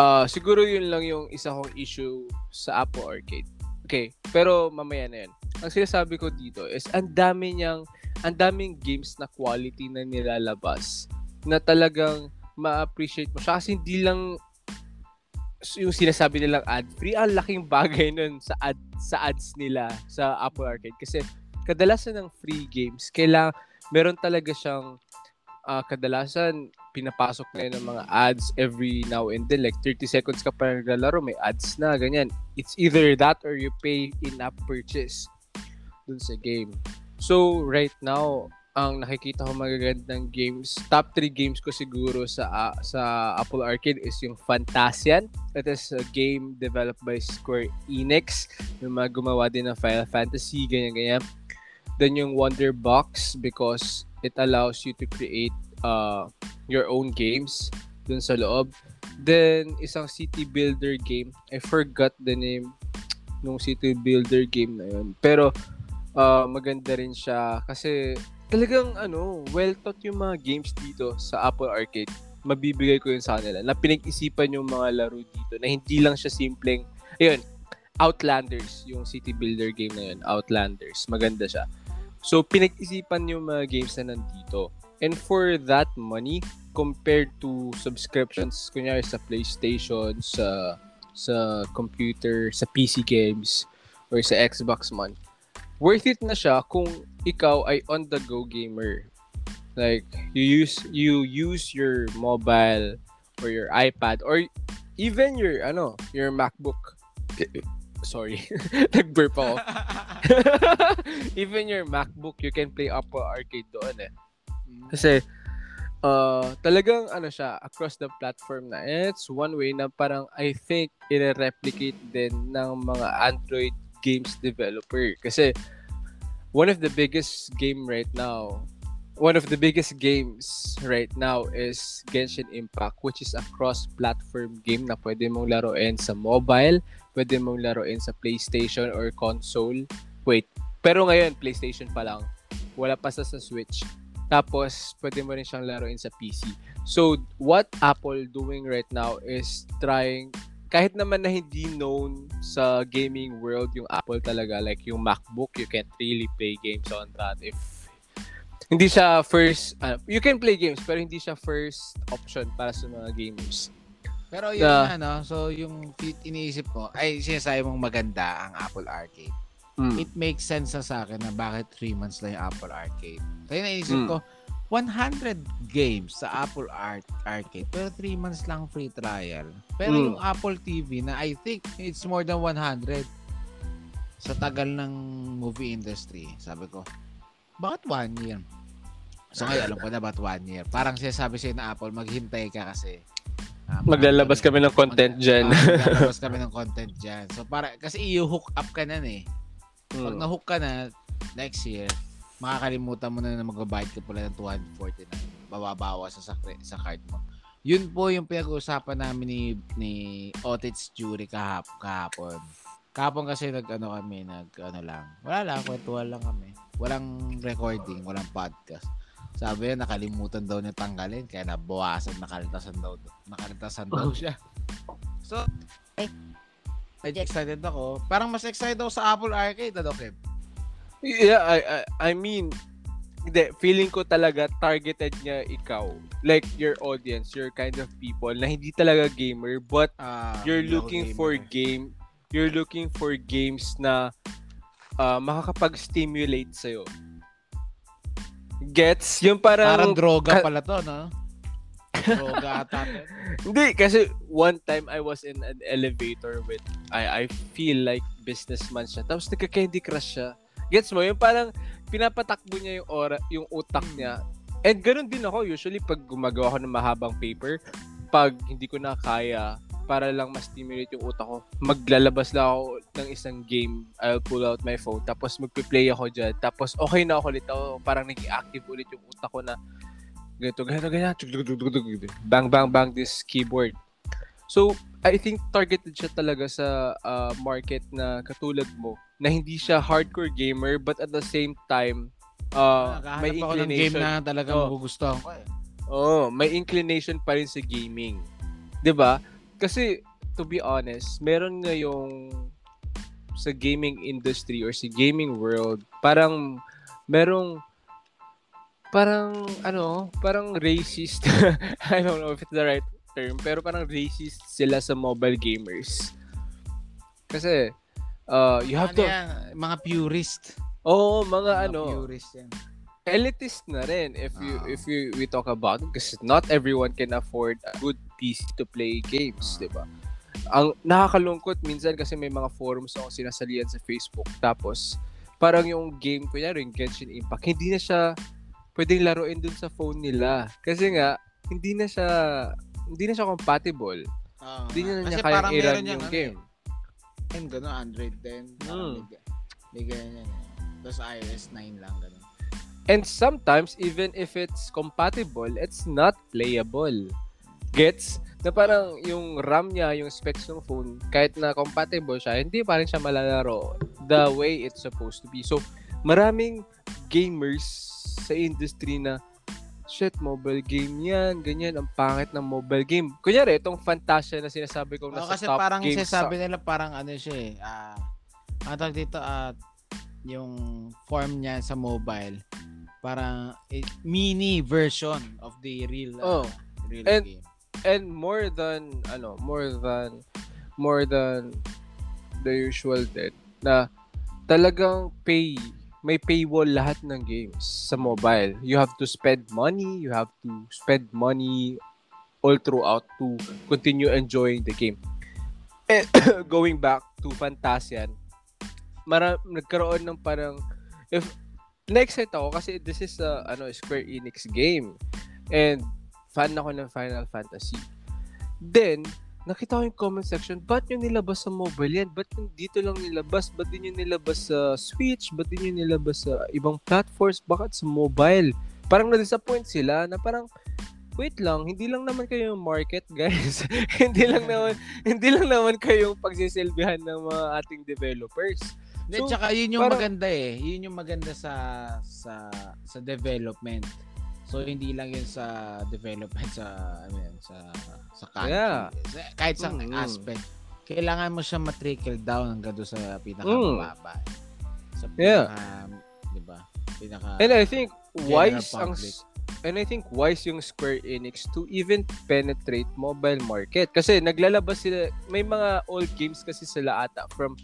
B: uh, siguro yun lang yung isa kong issue sa Apple Arcade. Okay, pero mamaya na yun. Ang sinasabi ko dito is ang dami niyang ang daming games na quality na nilalabas na talagang ma-appreciate mo siya kasi hindi lang yung sinasabi nilang ad-free, ang laking bagay nun sa ad sa ads nila sa Apple Arcade. Kasi kadalasan ng free games, kailang meron talaga siyang ah, kadalasan pinapasok na yun ng mga ads every now and then. Like 30 seconds ka pa naglalaro may ads na ganyan. It's either that or you pay in-app purchase dun sa game. So right now ang nakikita ko magagandang games top 3 games ko siguro sa ah, sa Apple Arcade is yung Fantasian It is a game developed by Square Enix yung mga gumawa din ng Final Fantasy ganyan ganyan then yung Wonder Box because it allows you to create uh, your own games dun sa loob. Then, isang city builder game. I forgot the name nung city builder game na yun. Pero, uh, maganda rin siya kasi talagang ano, well thought yung mga games dito sa Apple Arcade. Mabibigay ko yun sa kanila. Na pinag-isipan yung mga laro dito na hindi lang siya simpleng, ayun, Outlanders, yung city builder game na yun, Outlanders. Maganda siya. So, pinag-isipan yung mga games na nandito. And for that money, compared to subscriptions, kunyari sa PlayStation, sa sa computer, sa PC games, or sa Xbox man, worth it na siya kung ikaw ay on-the-go gamer. Like, you use you use your mobile or your iPad or even your ano, your MacBook. Sorry. Nag-burp ako. even your MacBook, you can play Apple Arcade doon eh. Kasi uh, talagang ano siya across the platform na it's one way na parang I think i-replicate din ng mga Android games developer kasi one of the biggest game right now one of the biggest games right now is Genshin Impact which is a cross-platform game na pwede mong laruin sa mobile, pwede mong laruin sa PlayStation or console. Wait, pero ngayon PlayStation pa lang. Wala pa sa, sa Switch. Tapos, pwede mo rin siyang laruin sa PC. So, what Apple doing right now is trying, kahit naman na hindi known sa gaming world yung Apple talaga, like yung MacBook, you can't really play games on that if hindi siya first, uh, you can play games, pero hindi siya first option para sa mga gamers.
A: Pero yun
B: Na-
A: na, no? So, yung iniisip ko, ay sinasabi mong maganda ang Apple Arcade.
B: Mm.
A: It makes sense na sa akin na bakit 3 months lang yung Apple Arcade. Kaya naisip
B: Mm.
A: ko, 100 games sa Apple Art Arcade, pero 3 months lang free trial. Pero
B: Mm.
A: yung Apple TV na I think it's more than 100 sa tagal ng movie industry. Sabi ko, bakit one year? So ngayon, alam ko na about one year. Parang sinasabi sa'yo na Apple, maghintay ka kasi. ah,
B: Maglalabas kami ng content dyan.
A: ah, maglalabas kami ng content dyan. So para, kasi i-hook up ka na eh. Pag
B: Mm.
A: na-hook ka na, next year, makakalimutan mo na na magbabayad ka pala ng 249. Bababawas sa, sa, sa card mo. Yun po yung pinag-uusapan namin ni, ni Otits Jury kahap, kahapon. Kahapon kasi nag ano kami, nag ano lang. Wala lang, kwentuhan lang kami. Walang recording, walang podcast. Sabi niya, nakalimutan daw niya tanggalin, kaya nabawasan, nakalitasan daw. Nakalitasan daw siya. So, medyo excited ako. Parang mas excited ako sa Apple Arcade, ano, Kev?
B: Yeah, I, I, I mean, hindi, feeling ko talaga targeted niya ikaw. Like, your audience, your kind of people na hindi talaga gamer, but
A: Ah,
B: you're looking
A: gamer
B: for game, you're looking for games na uh, makakapag-stimulate sa'yo. Gets? Yung parang...
A: Parang droga
B: ka-
A: pala to, no? droga ata. to.
B: Hindi, kasi one time I was in an elevator with, I I feel like businessman siya. Tapos nagka-Candy Crush siya. Gets mo? Yung parang pinapatakbo niya yung ora, yung utak niya. And ganun din ako usually pag gumagawa ako ng mahabang paper, pag hindi ko na kaya para lang ma-stimulate yung utak ko, maglalabas lang ako ng isang game. I'll pull out my phone, tapos magpe-play ako dyan. Tapos okay na ako ulit ako. Parang naging active ulit yung utak ko na ganito, ganito, ganyan. Bang, bang, bang this keyboard. So, I think targeted siya talaga sa uh, market na katulad mo, na hindi siya hardcore gamer, but at the same time, uh,
A: Nakahanap
B: may
A: ako ng game
B: inclination.
A: na talaga
B: Oh.
A: magugustuhan ko eh.
B: Oo, may inclination pa rin sa gaming. 'Di ba? Kasi to be honest, meron nga yung sa gaming industry or sa gaming world, parang merong parang ano, parang racist. I don't know if it's the right term, pero parang racist sila sa mobile gamers. Kasi uh, you have
A: Ano
B: to
A: yan? Mga purist.
B: Oo, mga,
A: Mga
B: ano,
A: purist yan.
B: elitist na rin if you
A: Ah.
B: if you we talk about it kasi not everyone can afford a good PC to play games,
A: Ah.
B: 'di ba? Ang nakakalungkot minsan kasi may mga forums ako sinasalian sa Facebook tapos parang yung game kunyari yung Genshin Impact hindi na siya pwedeng laruin dun sa phone nila kasi nga hindi na siya hindi na siya compatible.
A: Oo
B: Hindi na niya kayang i-run yung
A: ano
B: game.
A: eh, Yung gano'n, Android 10. Parang
B: Hmm.
A: may, ganyan eh. Tapos iOS 9 lang, gano'n.
B: And sometimes, even if it's compatible, it's not playable. Gets? Na parang yung RAM niya, yung specs ng phone, kahit na compatible siya, hindi pa rin siya malalaro the way it's supposed to be. So, maraming gamers sa industry na shit, mobile game yan, ganyan, ang pangit ng mobile game. Kunyari, itong Fantasia na sinasabi kong
A: Oh,
B: nasa
A: kasi
B: top
A: parang
B: games
A: sinasabi nila parang ano siya eh. Ah, ang tawag dito at yung form niya sa mobile parang eh, mini version of the real ah,
B: Oh.
A: real
B: And-
A: game.
B: and more than ano more than more than the usual din na talagang pay may paywall lahat ng games sa mobile. You have to spend money you have to spend money all throughout to continue enjoying the game. And going back to Fantasian mara nagkaroon ng parang if na-excite ako kasi this is a ano Square Enix game. And fan ako ng Final Fantasy. Then, nakita ko yung comment section, ba't nyo nilabas sa mobile yan? Ba't yung dito lang nilabas? Ba't din yung nilabas sa Switch? Ba't din yung nilabas sa ibang platforms? Bakit sa mobile? Parang na-disappoint sila na parang, wait lang, hindi lang naman kayo yung market, guys. hindi lang naman, hindi lang naman kayo yung pagsisilbihan ng mga ating developers.
A: Hindi,
B: So,
A: tsaka yun yung
B: parang-
A: maganda eh. Yun yung maganda sa sa sa development. So hindi lang yun sa development sa ano yan, sa sa country.
B: Yeah.
A: Sa- kahit sa
B: Mm.
A: aspect. Kailangan mo siya matrickle down hanggang doon sa pinakamababa. Sa pinaka,
B: Yeah.
A: 'di ba? Pinaka
B: And I think wise ang and I think wise yung Square Enix to even penetrate mobile market kasi naglalabas sila may mga old games kasi sila ata from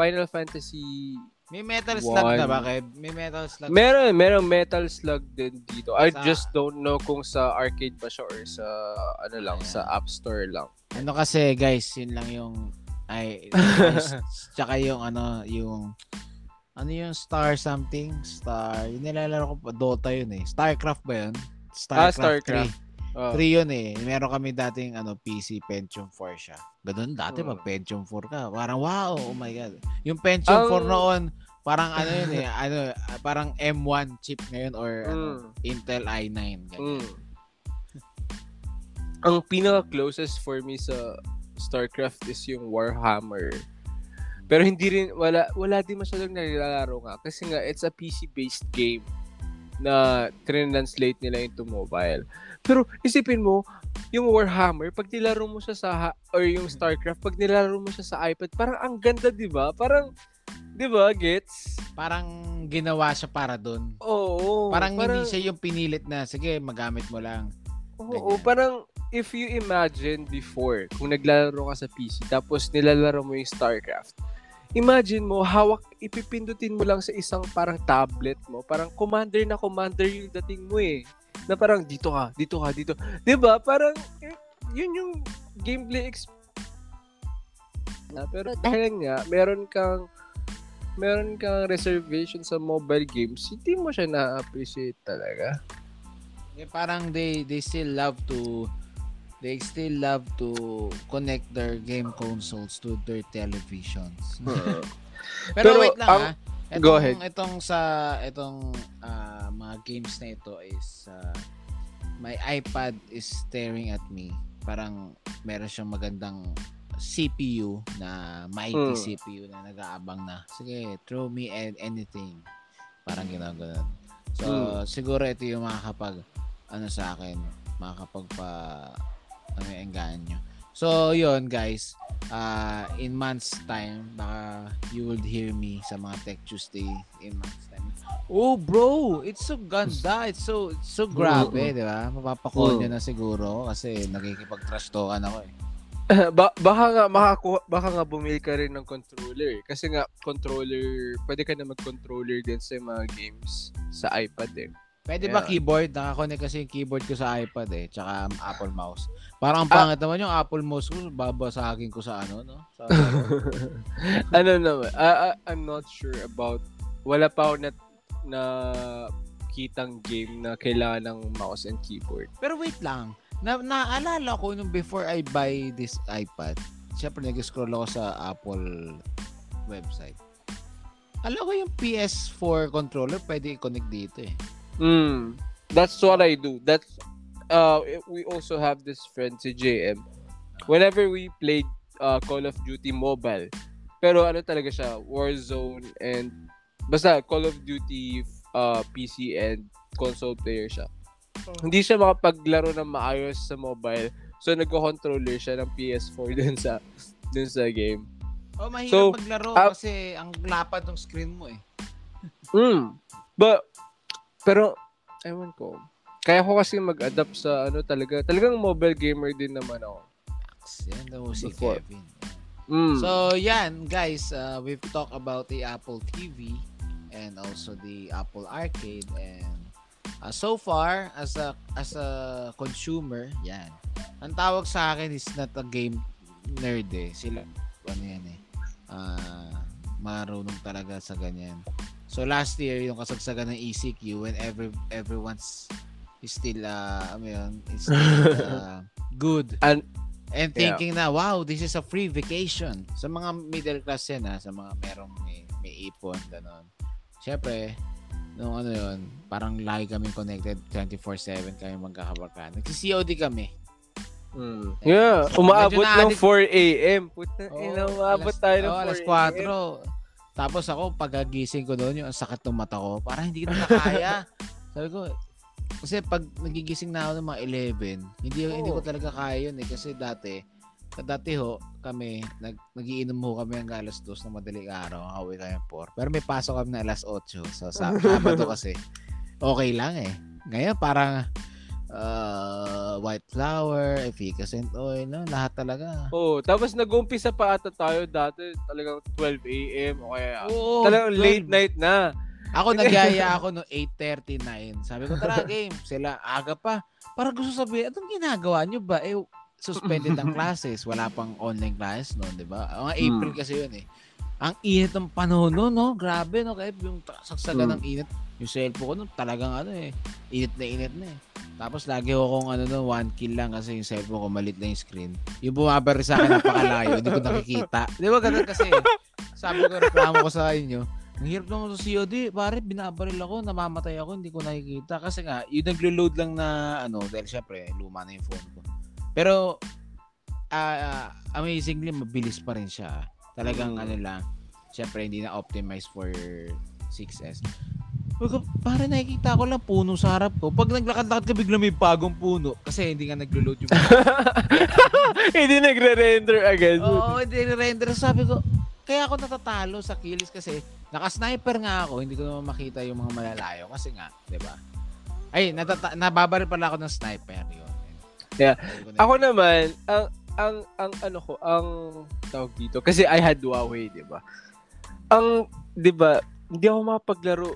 B: Final Fantasy
A: may metal slug na
B: One.
A: ba? Kay? May metal slug.
B: meron meron Metal Slug din dito I
A: Sa-
B: just don't know kung sa arcade ba siya or sa ano lang
A: Ayan.
B: sa App Store lang
A: Ano kasi guys, yun lang yung ay tsaka yung ano yung ano yung Star something Star yung nilalaro ko pa Dota yun eh Starcraft ba yun
B: Ah,
A: Starcraft,
B: Starcraft.
A: 3
B: Oh.
A: 3 yun eh meron kami dating ano PC Pentium 4 siya ganun dati
B: Mm.
A: pag Pentium 4 ka parang wow oh my god yung Pentium
B: Ang-
A: 4 noon parang ano yun eh ano parang M1 chip ngayon or ano,
B: Mm.
A: Intel i9 ganyan.
B: Mm. Ang pinaka-closest for me sa StarCraft is yung Warhammer. Pero hindi rin, wala, wala din masyadong nilalaro nga. Kasi nga, it's a PC-based game na translate nila into mobile. Pero isipin mo, yung Warhammer, pag nilaro mo siya sa, or yung StarCraft, pag nilaro mo siya sa iPad, parang ang ganda, di ba? Parang, di ba, gets?
A: parang ginawa siya para doon
B: Oo.
A: Parang, hindi siya yung pinilit na, sige, magamit mo lang.
B: Oo,
A: Ganyan.
B: parang if you imagine before, kung naglalaro ka sa PC, tapos nilalaro mo yung StarCraft, imagine mo, hawak, ipipindutin mo lang sa isang parang tablet mo, parang commander na commander yung dating mo eh. Na parang dito ka, dito ka, dito. 'Di ba Parang, eh, yun yung gameplay experience. Na, pero dahil nga, meron kang meron kang reservation sa mobile games, hindi mo siya na-appreciate talaga.
A: Eh, parang they they still love to they still love to connect their game consoles to their televisions. Pero,
B: Pero,
A: wait lang
B: ang-
A: ah. Itong,
B: go ahead.
A: Itong sa itong ah, mga games na ito is ah, my iPad is staring at me. Parang meron siyang magandang CPU na mighty
B: Hmm.
A: CPU na nag-aabang na. Sige, throw me an- anything. Parang ginagawa. So,
B: Hmm.
A: siguro ito yung makakapag ano sa akin, makakapagpa ano yung engganyo. So, yun guys. Uh, in months time, baka you will hear me sa mga Tech Tuesday in months time. Oh, bro! It's so ganda. It's so, it's so grabe, di ba? Mapapakall nyo na siguro kasi nakikipag-trash talkan ako eh.
B: ba- baka nga makakuha, baka nga bumili ka rin ng controller. eh. Kasi nga controller, pwede ka na mag-controller din sa mga games sa iPad eh.
A: Pwede ba
B: Yeah.
A: keyboard? Nakakonect kasi yung keyboard ko sa iPad eh. Tsaka um, Apple mouse. Parang ang
B: Ah.
A: pangit naman yung Apple mouse ko. Babasagin ko sa ano, no? Sa,
B: ano naman, I, I, I'm not sure about, wala pa ako na, na kitang game na kailangan ng mouse and keyboard.
A: Pero wait lang. Na naalala ko nung before I buy this iPad, syempre nag-scroll ako sa Apple website. Alam ko yung PS4 controller pwede i-connect dito eh.
B: Mm, that's what I do. That's, uh, we also have this friend si JM. Whenever we played uh, Call of Duty Mobile, pero ano talaga siya, Warzone and basta Call of Duty uh, PC and console player siya. Hindi siya makapaglaro ng maayos sa mobile. So nagko-controller siya ng PS4 dun sa dun sa game.
A: Oh, mahirap
B: So,
A: maglaro
B: ah-
A: kasi ang lapad ng screen mo eh.
B: Mm. But pero ewan ko. Kaya ko kasi mag-adapt sa ano talaga. Talagang mobile gamer din naman ako.
A: Yan daw si
B: Before.
A: Kevin.
B: Mm.
A: So, yan, guys, uh, we've talked about the Apple TV and also the Apple Arcade and uh, so far as a as a consumer, yan. Ang tawag sa akin is not a game nerd eh. Sila ano yan eh. Uh, marunong talaga sa ganyan. So last year yung kasagsagan ng ECQ when every everyone's is still uh ano yun, is still uh, good
B: And-
A: and thinking na wow this is a free vacation sa mga middle class yan ha sa mga merong may, may ipon ganon syempre nung ano yun parang lagi kami connected 24/7 kami magkakabarka nagsi-COD kami
B: Mm. Yeah, umaabot ng
A: na-addict-
B: 4 a.m. Puta,
A: Oo,
B: ina, umaabot
A: alas-
B: tayo ng
A: oo,
B: 4
A: alas
B: a.m.
A: 4 tapos ako pagagising ko doon yung ang sakit ng mata ko parang hindi ko na kaya sabi ko kasi pag nagigising na ako ng mga 11 hindi hindi ko talaga kaya yun eh kasi dati dati ho kami nag nagiinom ho kami hanggang alas 2 ng madaling araw hawig kami 4 pero may pasok kami na alas 8 so sa Sabado kasi okay lang eh ngayon parang uh, white flour efficacent oil no? lahat talaga
B: Oh, tapos nag-umpisa pa ata tayo dati talagang 12 a.m. o kaya
A: Oo,
B: talagang
A: 12.
B: late night na.
A: Ako nagyaya ako no 8.39. Sabi ko, tara game. Sila, aga pa. Para gusto sabihin, anong ginagawa nyo ba? Eh, suspended ang classes. Wala pang online classes noon, di ba? Mga April kasi yun eh. Ang init ng panahon no, no? Grabe, no? Kahit yung saksagan
B: Hmm.
A: ng init. Yung cellphone ko, no, talagang ano eh. Init na init na eh. Tapos lagi ako kung ano no, one kill lang kasi yung cellphone ko malit na yung screen. Yung bumabari sa akin napakalayo, hindi ko nakikita. Di ba ganun kasi? Sabi ko, reklamo ko sa inyo. Ang hirap naman sa COD, pare, binabaril ako, namamatay ako, hindi ko nakikita. Kasi nga, yung naglo-load lang na, ano, dahil syempre, luma na yung phone ko. Pero, ah, amazingly, mabilis pa rin siya. Talagang,
B: Mm.
A: ano lang, syempre, hindi na optimized for 6S. Baga, pare, nakikita ko lang puno sa harap ko. Pag naglakad-lakad ka, bigla may bagong puno. Kasi hindi nga naglo-load yung
B: Hindi nagre-render agad.
A: Oo, hindi render. Sabi ko, kaya ako natatalo sa kills kasi naka-sniper nga ako, hindi ko naman makita yung mga malalayo kasi nga, 'di ba? Ay, natata- nababaril pala ako ng sniper yun.
B: Yeah. Ako naman, ang ang ang ano ko, ang tawag dito kasi I had Huawei, 'di ba? Ang 'di ba, hindi ako mapaglaro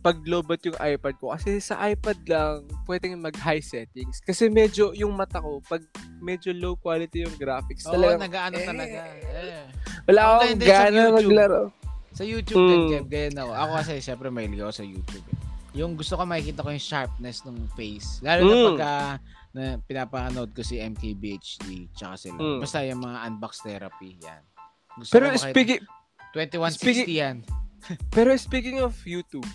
B: pag lobat yung iPad ko kasi sa iPad lang pwedeng mag high settings kasi medyo yung mata ko pag medyo low quality yung graphics
A: Oo,
B: talagang
A: nag-ano
B: eh,
A: talaga. Eh.
B: wala
A: Ako
B: akong gana
A: YouTube.
B: maglaro
A: Sa YouTube din,
B: Mm.
A: Kev, ganyan ako. Ako kasi, syempre, may ako sa YouTube. Eh. Yung gusto ko makikita ko yung sharpness ng face. Lalo na
B: Mm.
A: pagka na pinapanood ko si MKBHD tsaka sila.
B: Mm.
A: Basta yung mga unbox therapy, yan. Gusto
B: Pero speaking
A: 2160
B: speaking-
A: yan.
B: pero speaking of YouTube,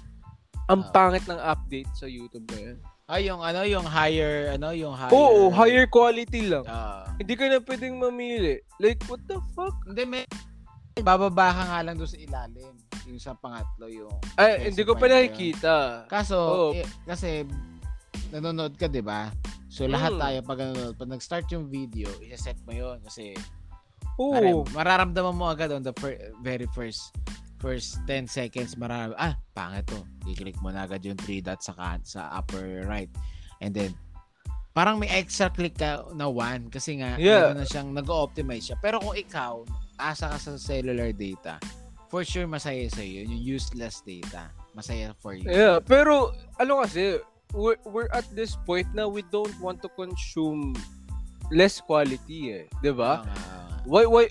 B: ang
A: Ah.
B: pangit ng update sa YouTube ngayon.
A: Ah, yung ano, yung higher, ano, yung higher.
B: Oo, higher quality lang.
A: Ah.
B: Hindi ka na pwedeng mamili. Like, what the fuck?
A: hindi, may bababa ka nga lang doon sa ilalim. Yung sa pangatlo, yung
B: Ay, hindi ko pa nakikita.
A: Kaso,
B: Oo.
A: eh, kasi nanonood ka, 'di ba? So lahat
B: Mm.
A: tayo pag nanonood, pag nag-start yung video, i-set mo 'yon kasi
B: Oo.
A: mara- mararamdaman mo agad on the fir- very first first 10 seconds mararam ah, pangit to. I-click mo na agad yung three dots sa kan- sa upper right. And then parang may extra click ka na one kasi nga
B: Yeah.
A: na siyang nag-optimize siya. Pero kung ikaw asa ka sa cellular data, for sure masaya sa iyo yung useless data. Masaya for you.
B: Yeah, pero ano kasi, we're, we're at this point na we don't want to consume less quality eh. 'Di ba?
A: Nga.
B: Why why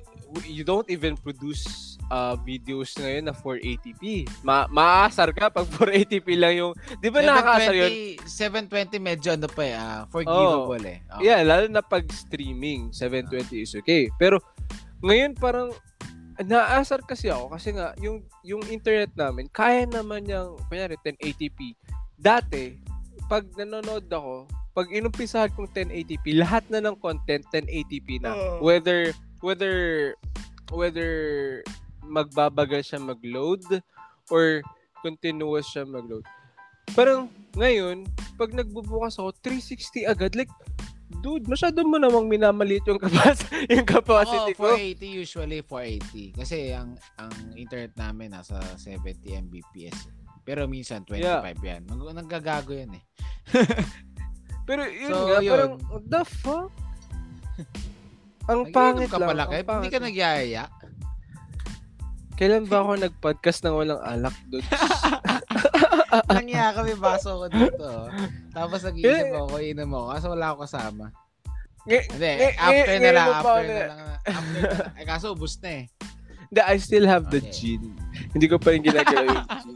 B: you don't even produce uh, videos ngayon na 480p. Ma maasar ka pag 480p lang yung 'di ba nakakaasar yun?
A: 720 medyo ano pa eh, ah, forgivable eh. Oh.
B: Yeah, lalo na pag streaming, 720 is okay. Pero ngayon parang naasar kasi ako kasi nga yung yung internet namin kaya naman yung kunyari 1080p. Dati pag nanonood ako, pag inumpisahan kong 1080p, lahat na ng content 1080p na.
A: Oo.
B: Whether whether whether magbabagal siya mag-load or continuous siya mag-load. Parang ngayon, pag nagbubukas ako, 360 agad. Like, dude, masyado mo namang minamaliit yung capacity, yung capacity ko.
A: 480 usually 480 kasi ang ang internet namin nasa 70 Mbps. eh. Pero minsan 25 yan. Mag- naggagago yan eh.
B: Pero yun
A: So,
B: nga,
A: yun.
B: parang, what the fuck? ang
A: Nag-iinom
B: pangit
A: ka
B: lang.
A: pala,
B: ang
A: Kev. Hindi
B: pangit
A: ka nagyayaya.
B: Kailan ba ako nag-podcast nang walang alak, dude?
A: Nangyaya kami baso ko dito. Tapos nag-iisip
B: Eh.
A: ako, inom ako. Kaso wala ako kasama.
B: Ngay-
A: Hindi,
B: ngay-
A: after na lang, after na- lang. After na lang. Eh, kaso ubus na eh.
B: Hindi, I still have the
A: Okay.
B: gin. Hindi ko pa rin ginagawa yung gin.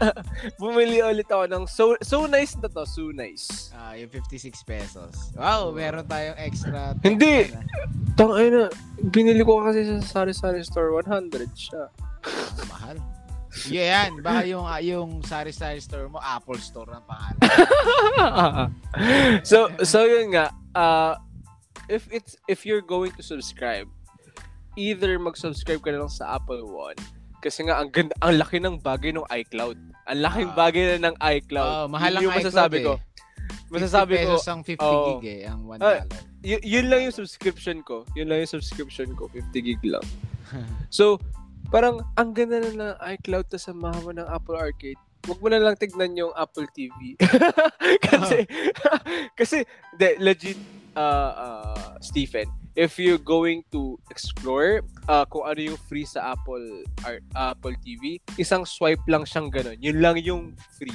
B: Bumili ulit ako ng so so nice na to, so nice.
A: Ah, yung 56 pesos. Wow, meron tayong extra.
B: Hindi. Tang ay na, binili ko kasi sa Sari Sari Store 100 siya.
A: Ah, mahal. Yeah, yan. Baka yung, ah, yung sari-sari store mo, Apple Store ang pangalan.
B: so so yun nga, uh, if it's if you're going to subscribe, either mag-subscribe ka na lang sa Apple One kasi nga ang ganda, ang laki ng bagay ng iCloud. Ang laking
A: Ah.
B: bagay na ng iCloud.
A: Oh, mahal ang
B: yung masasabi
A: iCloud
B: ko.
A: eh.
B: Masasabi
A: 50
B: ko,
A: pesos ang 50
B: oh.
A: gig eh, ang 1
B: Ah,
A: dollar.
B: y- yun lang yung subscription ko. Yun lang yung subscription ko, 50 gig lang. So, parang ang ganda na ng iCloud ta samahan mo ng Apple Arcade. Huwag mo na lang tignan yung Apple TV. kasi, kasi, de, legit, uh, uh, Stephen, if you're going to explore uh, kung ano yung free sa Apple Ar- Apple TV, isang swipe lang siyang ganun. Yun lang yung free.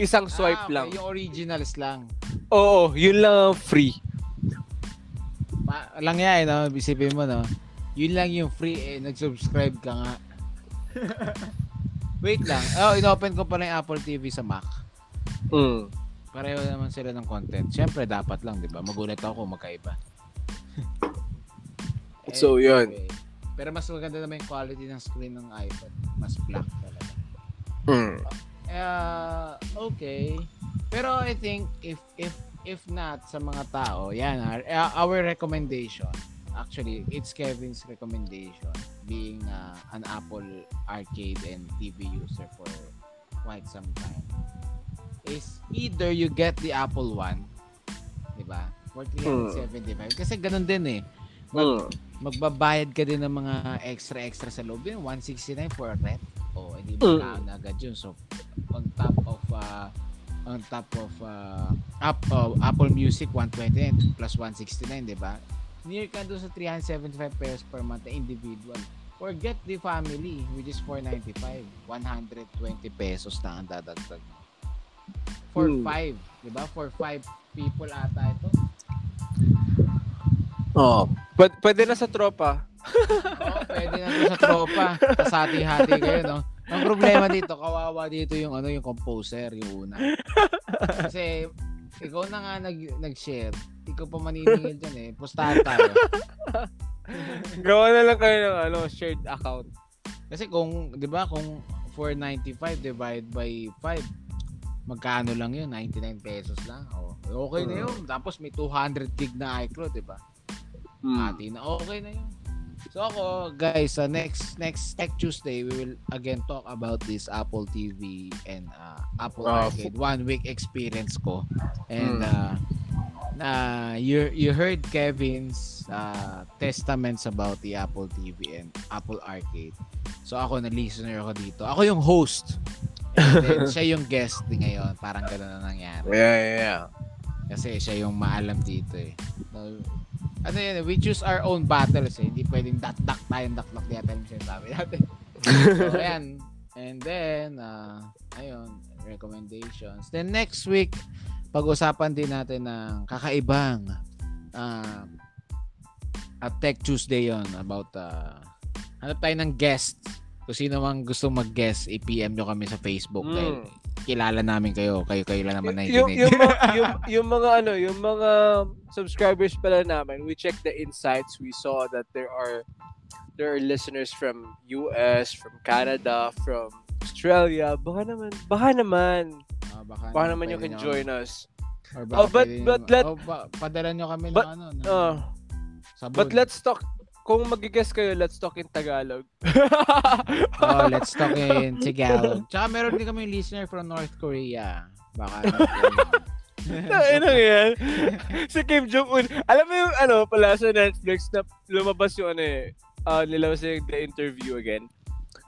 B: Isang swipe
A: Ah, okay,
B: lang.
A: Yung originals lang.
B: Oo, yun lang ang free.
A: Ma- lang yan, eh, no? Isipin mo, no? Yun lang yung free, eh. Nag-subscribe ka nga. Wait lang. Oh, inopen ko pala yung Apple TV sa Mac.
B: Mm.
A: Pareho naman sila ng content. Siyempre, dapat lang, di ba? Magulat ako kung magkaiba.
B: So, yun.
A: Anyway. Pero mas maganda naman yung quality ng screen ng iPad. Mas black talaga.
B: Mm.
A: Uh, okay. Pero I think if if if not sa mga tao, yan our, our recommendation. Actually, it's Kevin's recommendation being uh, an Apple arcade and TV user for quite some time. Is either you get the Apple One, 'di ba? For 375 kasi ganun din eh.
B: Mm.
A: Magbabayad ka din ng mga extra-extra sa loob. Yung 169 for rent. O, oh, hindi mo
B: Mm.
A: na agad yun. So, on top of uh, on top of uh, app, oh, Apple Music 129 plus 169, di ba? Near ka doon sa 375 pesos per month na individual. Forget the family, which is 495. 120 pesos na ang dadagdag. For
B: Hmm.
A: 5, di ba? For 5 people ata ito.
B: Oh. Pwede, pwede na sa tropa.
A: Oo, pwede na to sa tropa. Kasati-hati kayo, no? Ang problema dito, kawawa dito yung ano yung composer, yung una. Kasi ikaw na nga nag, nag-share. Ikaw pa maniningil dyan eh. Pustahan tayo.
B: Gawa na lang kayo ng ano, shared account.
A: Kasi kung, di ba, kung 495 divided by 5, magkano lang yun? 99 pesos lang. O, okay na yun. Tapos may 200 gig na iCloud, di ba?
B: Hmm.
A: Ati na okay na yun. So ako, guys, sa next next Tech Tuesday, we will again talk about this Apple TV and uh, Apple
B: Ah,
A: Arcade one week experience ko. And
B: Hmm.
A: uh, na you you heard Kevin's uh, testaments about the Apple TV and Apple Arcade. So ako na listener ako dito. Ako yung host. Then, siya yung guest din ngayon. Parang gano'n na nangyari.
B: Yeah, yeah, yeah.
A: Kasi siya yung maalam dito eh. No, ano yun, eh, we choose our own battles eh. Hindi pwedeng dak-dak tayong dak-dak yata yung sinasabi natin. so, ayan. And then, uh, ayun, recommendations. Then next week, pag-usapan din natin ng kakaibang uh, at Tech Tuesday yon about uh, hanap tayo ng guest. Kung sino mang gusto mag-guest, i-PM nyo kami sa Facebook
B: Mm.
A: dahil kilala namin kayo. Kayo-kayo lang naman
B: yung,
A: nakikinig.
B: yung, mga, yung, yung mga ano, yung mga subscribers pala namin, we checked the insights. We saw that there are there are listeners from US, from Canada, from Australia. Baka naman, baka naman,
A: Ah, baka,
B: baka naman
A: pwede
B: can join
A: kami-
B: us.
A: or
B: Oh,
A: baka
B: but-
A: pwede
B: but
A: nyo-
B: let-
A: oh, ba- padala nyo kami
B: but-
A: ng ano, ng
B: Uh,
A: sabon.
B: but let's talk, kung mag-guess kayo, let's talk in Tagalog.
A: oh, let's talk in Tagalog. Tsaka meron din kami listener from North Korea. Baka
B: Ano yan? si Kim Jong-un. Alam mo yung ano pala sa Netflix na lumabas yung ano eh, uh, nilabas yung The Interview again.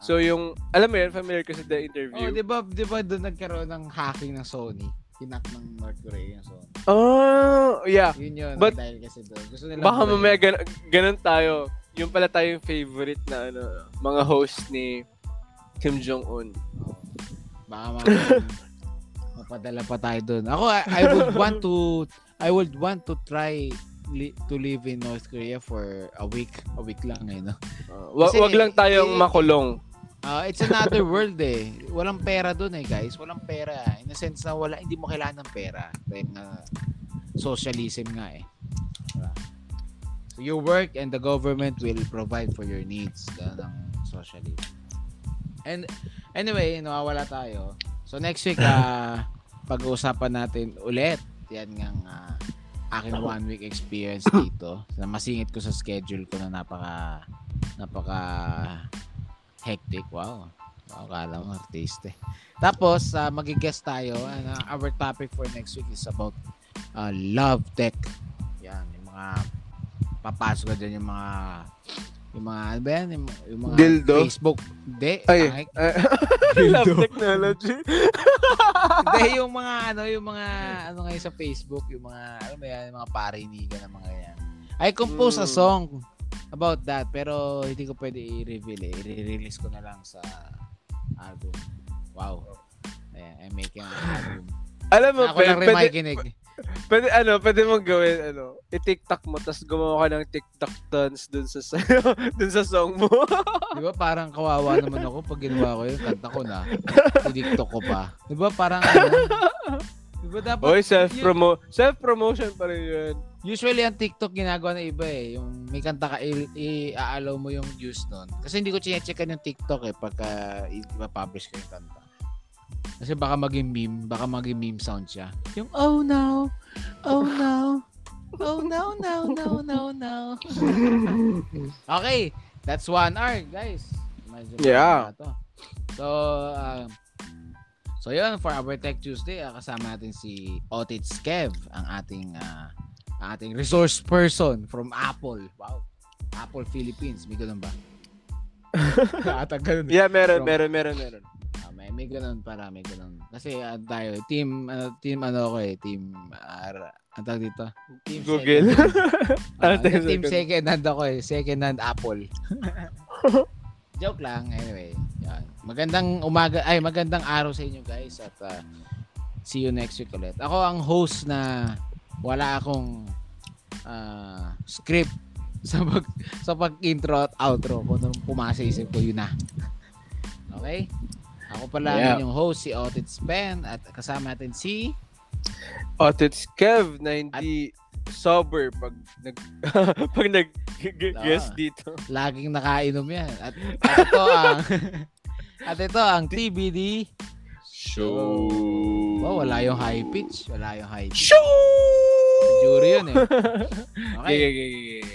B: So yung, alam mo yun, familiar ka sa The
A: Oh,
B: Interview?
A: di ba, di ba doon nagkaroon ng hacking ng Sony? Kinak ng North Korea yung Sony.
B: Oh, yeah.
A: Yun yun,
B: But-
A: dahil kasi doon. Gusto nila
B: Baka mamaya gan- ganun tayo. Yung pala tayo yung favorite na ano, mga host ni Kim Jong-un.
A: Baka mamaya mapadala pa tayo doon. Ako, I, I would want to, I would want to try li- to live in North Korea for a week. A week lang eh, no?
B: Uh, wa-
A: Kasi,
B: wag lang tayong
A: eh,
B: makulong.
A: Ah, it's another world eh. Walang pera doon eh, guys. Walang pera. In a sense na wala, hindi mo kailangan ng pera. Dahil nga socialism nga eh. Diba? So you work and the government will provide for your needs. Ganun ang socialism. And anyway, nawawala tayo. So next week, ah pag-uusapan natin ulit. Yan ng ah, aking one week experience dito. Na masingit ko sa schedule ko na napaka napaka hectic. Wow. Wow, kala mo artiste. Tapos, uh, mag-guest tayo. And, uh, our topic for next week is about uh, love tech. Yan, yung mga papasok na dyan yung mga yung mga ano ba yan? Yung, yung mga
B: Dildo?
A: Facebook. Hindi.
B: Ay,
A: tangik.
B: love technology.
A: Hindi, yung mga ano, yung mga ano ngayon sa Facebook, yung mga ano ba yan, yung mga parinigan ng mga yan. I compose a
B: Mm.
A: song about that pero hindi ko pwede i-reveal eh. I-release ko na lang sa album. Wow. Ayan, I'm making an album.
B: Alam mo,
A: Ako lang rin
B: pwede,
A: makikinig.
B: pwede, ano, pwede mong gawin, ano, i-tiktok mo, tapos gumawa ka ng tiktok dance dun sa, dun sa song mo.
A: Di ba parang kawawa naman ako pag ginawa ko yun, kanta ko na. Tidiktok ko pa. Di ba parang ano? Di ba dapat
B: Oy, self-promo, self-promotion pa rin yun.
A: Usually ang TikTok ginagawa ng iba eh, yung may kanta ka i- i-allow mo yung views nun. Kasi hindi ko chine-checkan yung TikTok eh pagka i-publish ko yung kanta. Kasi baka maging meme, baka maging meme sound siya. Yung oh no, oh no, oh no, no, no, no, no. okay, that's one hour, guys. Medyo
B: Yeah.
A: So, um, so yun, for our Tech Tuesday, ah, kasama natin si Otits Kev, ang ating ah, ang ating resource person from Apple. Wow. Apple Philippines. May ganun ba? Ata ganun.
B: Yeah, meron,
A: From-
B: meron, meron, meron.
A: Ah, may, may ganun para, may ganun. Kasi ah, tayo, team, ano, team ano ko eh, team, uh, ang tawag dito? Team
B: Google.
A: second- Ah,
B: tayo
A: team
B: second?
A: second hand ako eh. Second hand Apple. Joke lang. Anyway. Yan. Magandang umaga, ay magandang araw sa inyo guys at ah, see you next week ulit. Ako ang host na wala akong ah, script sa pag sa pag-intro at outro kung anong pumasa sa isip ko yun na. Okay? Ako pala
B: Yeah.
A: ang inyong host si Otit Spen at kasama natin si
B: At it's Kev na hindi sober pag nag pag nag guest dito.
A: laging nakainom yan. At, at ito ang at ito ang TBD.
B: Show.
A: Oh, wala yung high pitch. Wala yung high pitch.
B: Show!
A: Jury yun eh.
B: Okay,
A: Okay.
B: okay, okay, okay.